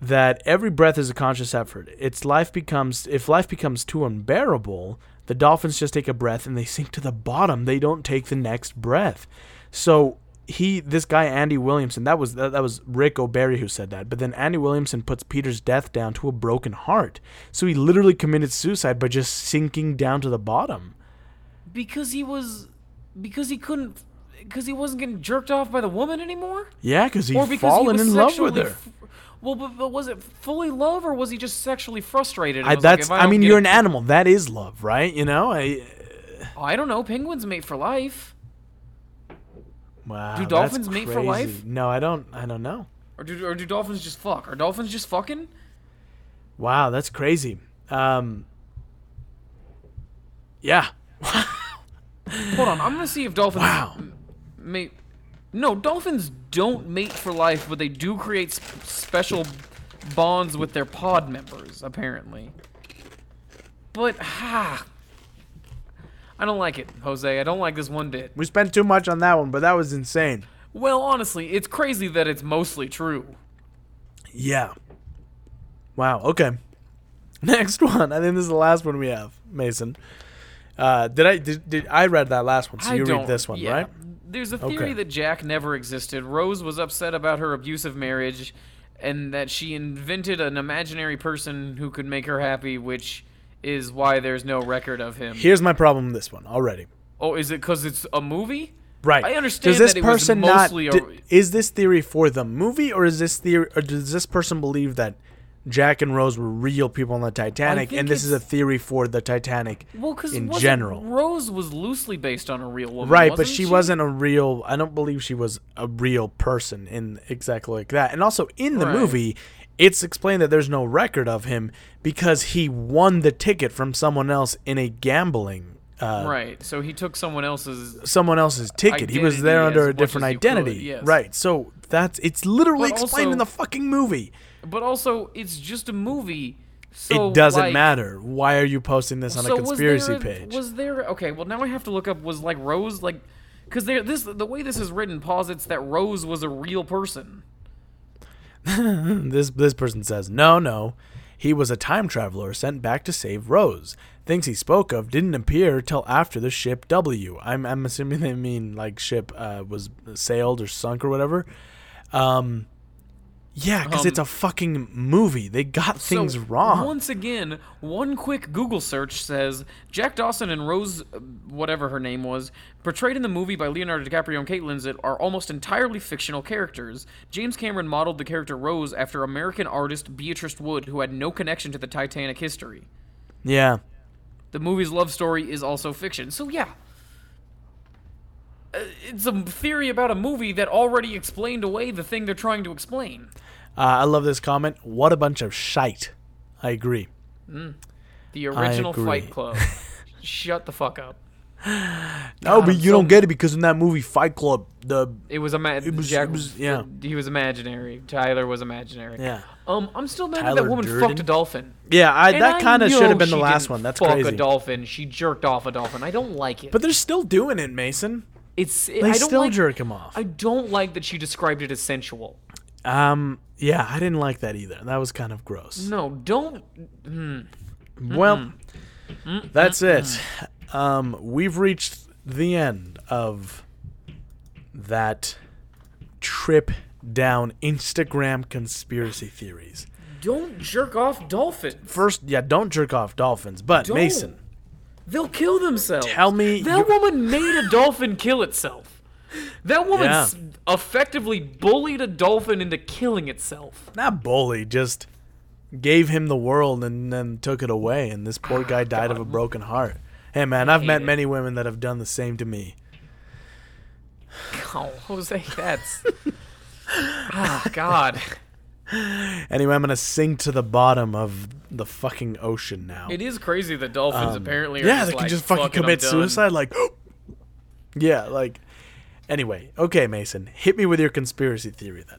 that every breath is a conscious effort. Its life becomes if life becomes too unbearable, the dolphins just take a breath and they sink to the bottom. They don't take the next breath. So he, this guy Andy Williamson, that was that, that was Rick O'Barry who said that. But then Andy Williamson puts Peter's death down to a broken heart. So he literally committed suicide by just sinking down to the bottom. Because he was because he couldn't because he wasn't getting jerked off by the woman anymore Yeah, because he'd because fallen he in love with her. f- well but, but was it fully love or was he just sexually frustrated I, was like, that's. I, mean, you're it- an animal. That is love, right? You know. I, I don't know penguins mate for life wow. Do that's dolphins mate for life? No, I don't. I don't know. or do, or do dolphins just fuck are dolphins just fucking Wow, that's crazy. Um. Yeah. hold on i'm gonna see if dolphins Wow. mate no dolphins don't mate for life but they do create sp- special bonds with their pod members apparently but ah I don't like it, Jose. I don't like this one bit. We spent too much on that one, but that was insane. Well, honestly, it's crazy that it's mostly true. Yeah. Wow. Okay. Next one. I think this is the last one we have, Mason. Uh, did I did, did I read that last one? So I you read this one, yeah. right? There's a theory Okay. that Jack never existed. Rose was upset about her abusive marriage and that she invented an imaginary person who could make her happy, which is why there's no record of him. Here's my problem with this one already. oh, is it because it's a movie? Right. I understand Does this that it was person mostly not? a- is this theory for the movie, or is this theory, or does this person believe that Jack and Rose were real people on the Titanic, and this is a theory for the Titanic Well, because in general? Rose was loosely based on a real woman, Right, but wasn't she, wasn't a real. I don't believe she was a real person in exactly like that. And also in the Right. movie, it's explained that there's no record of him because he won the ticket from someone else in a gambling. Uh, Right. So he took someone else's. Someone else's ticket. He was there under a different you could, identity. yes. Right. So that's it's literally But explained in the fucking movie. But also, it's just a movie. So it doesn't like, matter. Why are you posting this on so a conspiracy was there, page? Was there okay? Well, now I have to look up. Was like Rose like? Because there, this the way this is written posits that Rose was a real person. This this person says, "No, no. He was a time traveler sent back to save Rose. Things he spoke of didn't appear till after the ship W. I'm I'm assuming they mean like ship uh, was sailed or sunk or whatever. Um, yeah, because it's a fucking movie. They got things so, wrong. Once again, one quick Google search says Jack Dawson and Rose, uh, whatever her name was, portrayed in the movie by Leonardo DiCaprio and Kate Winslet, are almost entirely fictional characters. James Cameron modeled the character Rose after American artist Beatrice Wood, who had no connection to the Titanic history. yeah, The movie's love story is also fiction. So yeah. Uh, It's a theory about a movie that already explained away the thing they're trying to explain. Uh, I love this comment. What a bunch of shite. I agree. The original. Fight Club. Shut the fuck up. No, but I'm you so- don't get it because in that movie Fight Club, the It was ima- It was- Jack it was- yeah. He was imaginary. Tyler was imaginary. yeah. Um, I'm still mad that Tyler that woman Durden? fucked a dolphin. Yeah, I, that kind of should have been the last one. That's fuck crazy. a dolphin. She jerked off a dolphin. I don't like it. But they're still doing it, Mason. it's They I don't still like, jerk him off. I don't like that she described it as sensual. Um, yeah, I didn't like that either. That was kind of gross. No, don't. Well, that's it. Um, we've reached the end of that trip down Instagram conspiracy theories. Don't jerk off dolphins. First, yeah, don't jerk off dolphins, but Don't. Mason, They'll kill themselves. Tell me that you- woman made a dolphin kill itself. That woman Yeah. effectively bullied a dolphin into killing itself. not bully, just gave him the world and then took it away, and this poor guy died of a broken heart. Hey, man, I've met it. many women that have done the same to me. Oh, Jose, that's. oh, God. Anyway, I'm gonna sink to the bottom of the fucking ocean now. It is crazy that dolphins apparently are Um, yeah, just they like, can just fucking "Fuck commit suicide. Like, yeah, like. Anyway, okay, Mason, hit me with your conspiracy theory then.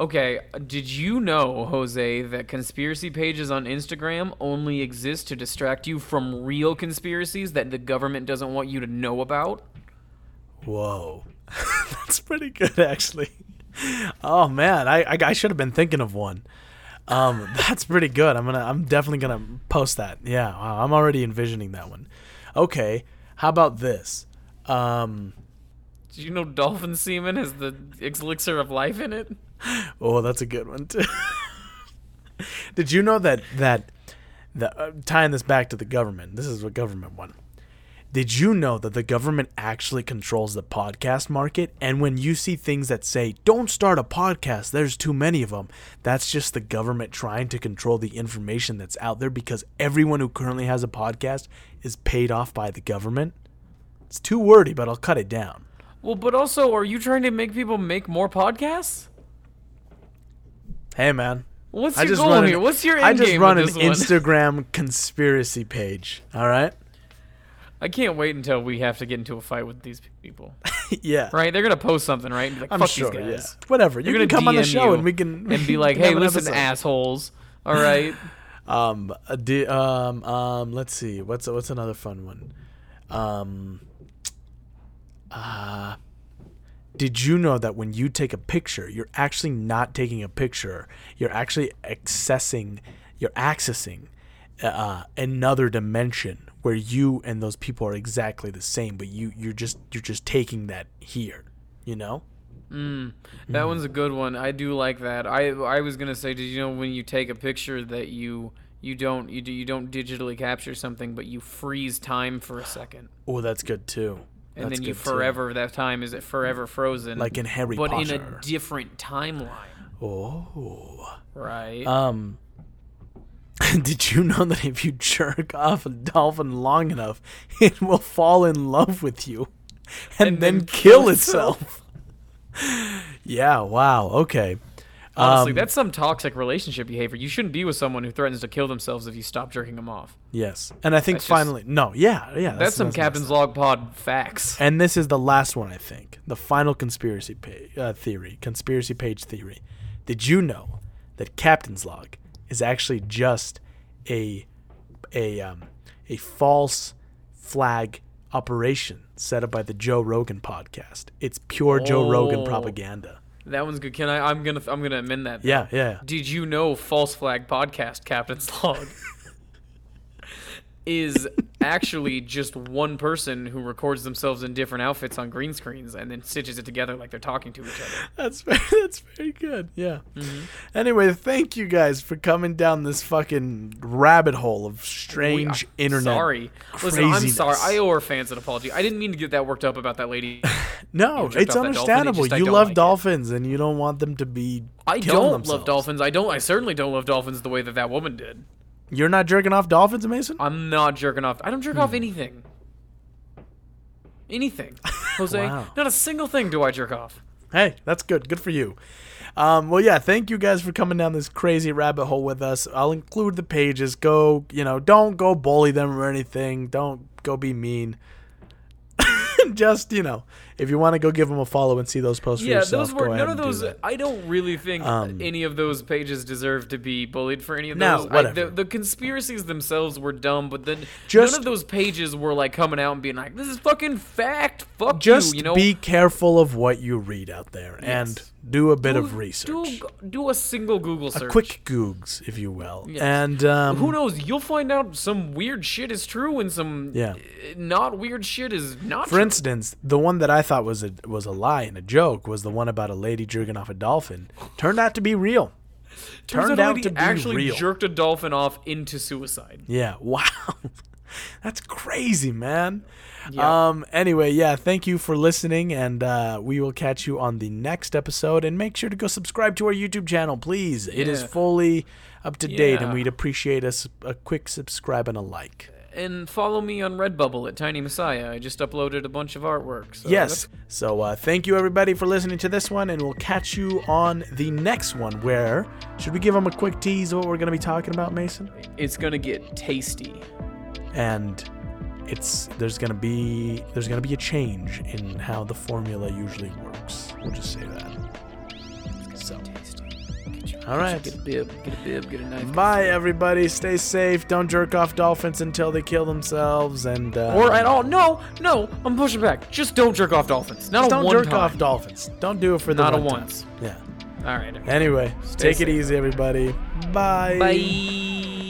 Okay, did you know, Jose, that conspiracy pages on Instagram only exist to distract you from real conspiracies that the government doesn't want you to know about? Whoa, that's pretty good, actually. Oh man, I, I I should have been thinking of one. Um, that's pretty good. I'm gonna I'm definitely gonna post that. Yeah, wow, I'm already envisioning that one. Okay, how about this? Um, Did you know dolphin semen has the elixir of life in it? Oh, that's a good one too. Did you know that that the uh, tying this back to the government? This is a government one. Did you know that the government actually controls the podcast market? And when you see things that say, don't start a podcast, there's too many of them, that's just the government trying to control the information that's out there because everyone who currently has a podcast is paid off by the government. It's too wordy, but I'll cut it down. Well, but also, are you trying to make people make more podcasts? Hey, man. What's your goal an- here? What's your end I just game run an? Instagram conspiracy page. All right. I can't wait until we have to get into a fight with these people. yeah. Right? They're gonna post something, right? Like, I'm Fuck sure. these Yeah. guys. Whatever. You They're can gonna come on the show and we can and be like, "Hey, listen, episode." assholes. All right, Um, uh, di- um, um, let's see. What's what's another fun one? Um, uh, did you know that when you take a picture, you're actually not taking a picture. You're actually accessing, you're accessing uh, another dimension where you and those people are exactly the same, but you you're just you're just taking that here. You know? that one's a good one. I do like that. I I was gonna say, did you know when you take a picture that you you don't you do you don't digitally capture something, but you freeze time for a second, Oh, that's good too. And That's then you good, too. forever that time is it forever frozen, Like in Harry but in a different timeline, Oh. right? Um, did you know that if you jerk off a dolphin long enough, it will fall in love with you and, And then, then kill kill itself? yeah, wow, okay. Honestly, um, that's some toxic relationship behavior. You shouldn't be with someone who threatens to kill themselves if you stop jerking them off. Yes. And I think That's just- finally, no, yeah, yeah. That's, some messed Captain's. Log Pod facts. And this is the last one, I think. The final conspiracy pa- uh, theory, conspiracy page theory. Did you know that Captain's Log is actually just a a um, a false flag operation set up by the Joe Rogan podcast? It's pure Joe Rogan Oh. propaganda. That one's good. Can I? I'm gonna. I'm gonna amend that. Yeah, yeah. Did you know False Flag Podcast Captain's Log is actually just one person who records themselves in different outfits on green screens and then stitches it together like they're talking to each other? That's very, that's very good. Yeah. Mm-hmm. Anyway, thank you guys for coming down this fucking rabbit hole of strange We- internet. Sorry. Listen, I'm sorry. I owe our fans an apology. I didn't mean to get that worked up about that lady. No, it's it understandable. just you love like it. dolphins and you don't want them to be. I don't themselves. love dolphins. I don't. I certainly don't love dolphins the way that that woman did. You're not jerking off dolphins, Mason? I'm not jerking off. I don't jerk Hmm. off anything. Anything, Jose. Wow. Not a single thing do I jerk off. Hey, that's good. Good for you. Um, well, yeah, thank you guys for coming down this crazy rabbit hole with us. I'll include the pages. Go, you know, don't go bully them or anything. Don't go be mean. Just, you know, if you want to go give them a follow and see those posts for Yeah, yourself, those were go ahead none of and those. I don't really think Um, any of those pages deserve to be bullied for any of No, those. I- whatever. the, the conspiracies themselves were dumb, but then Just- none of those pages were like coming out and being like, "This is fucking fact." Fuck Just you. You know, be careful of what you read out there and Yes. Do a bit do, of research. Do, do a single Google search. a quick googs, if you will. Yes. And um, Who knows? You'll find out some weird shit is true and some Yeah. uh, not weird shit is not. For true. instance, the one that I thought was a was a lie and a joke was the one about a lady jerking off a dolphin. Turned out to be real. Turns Turned out out to be actually real. jerked a dolphin off into suicide. Yeah. Wow. That's crazy, man. Yeah. Um. Anyway, yeah. Thank you for listening, and uh, we will catch you on the next episode. And make sure to go subscribe to our YouTube channel, please. It is Yeah. fully up to date, and we'd appreciate a quick subscribe and a like. And follow me on Redbubble at Tiny Messiah. I just uploaded a bunch of artwork. So yes. that's- So uh, thank you everybody for listening to this one, and we'll catch you on the next one. Where should we give them a quick tease of what we're going to be talking about, Mason? It's gonna get tasty. and it's there's gonna be there's gonna be a change in how the formula usually works. We'll just say that. So, all right. Get a bib. Get a bib. Get a knife. Bye, everybody. Stay safe. Don't jerk off dolphins until they kill themselves. And uh, Or at all. No, no. I'm pushing back. Just don't jerk off dolphins. Not a don't one jerk time. off dolphins. Don't do it for the Not a one time. once. Yeah. All right. Anyway, take it easy, everybody. Bye. Bye.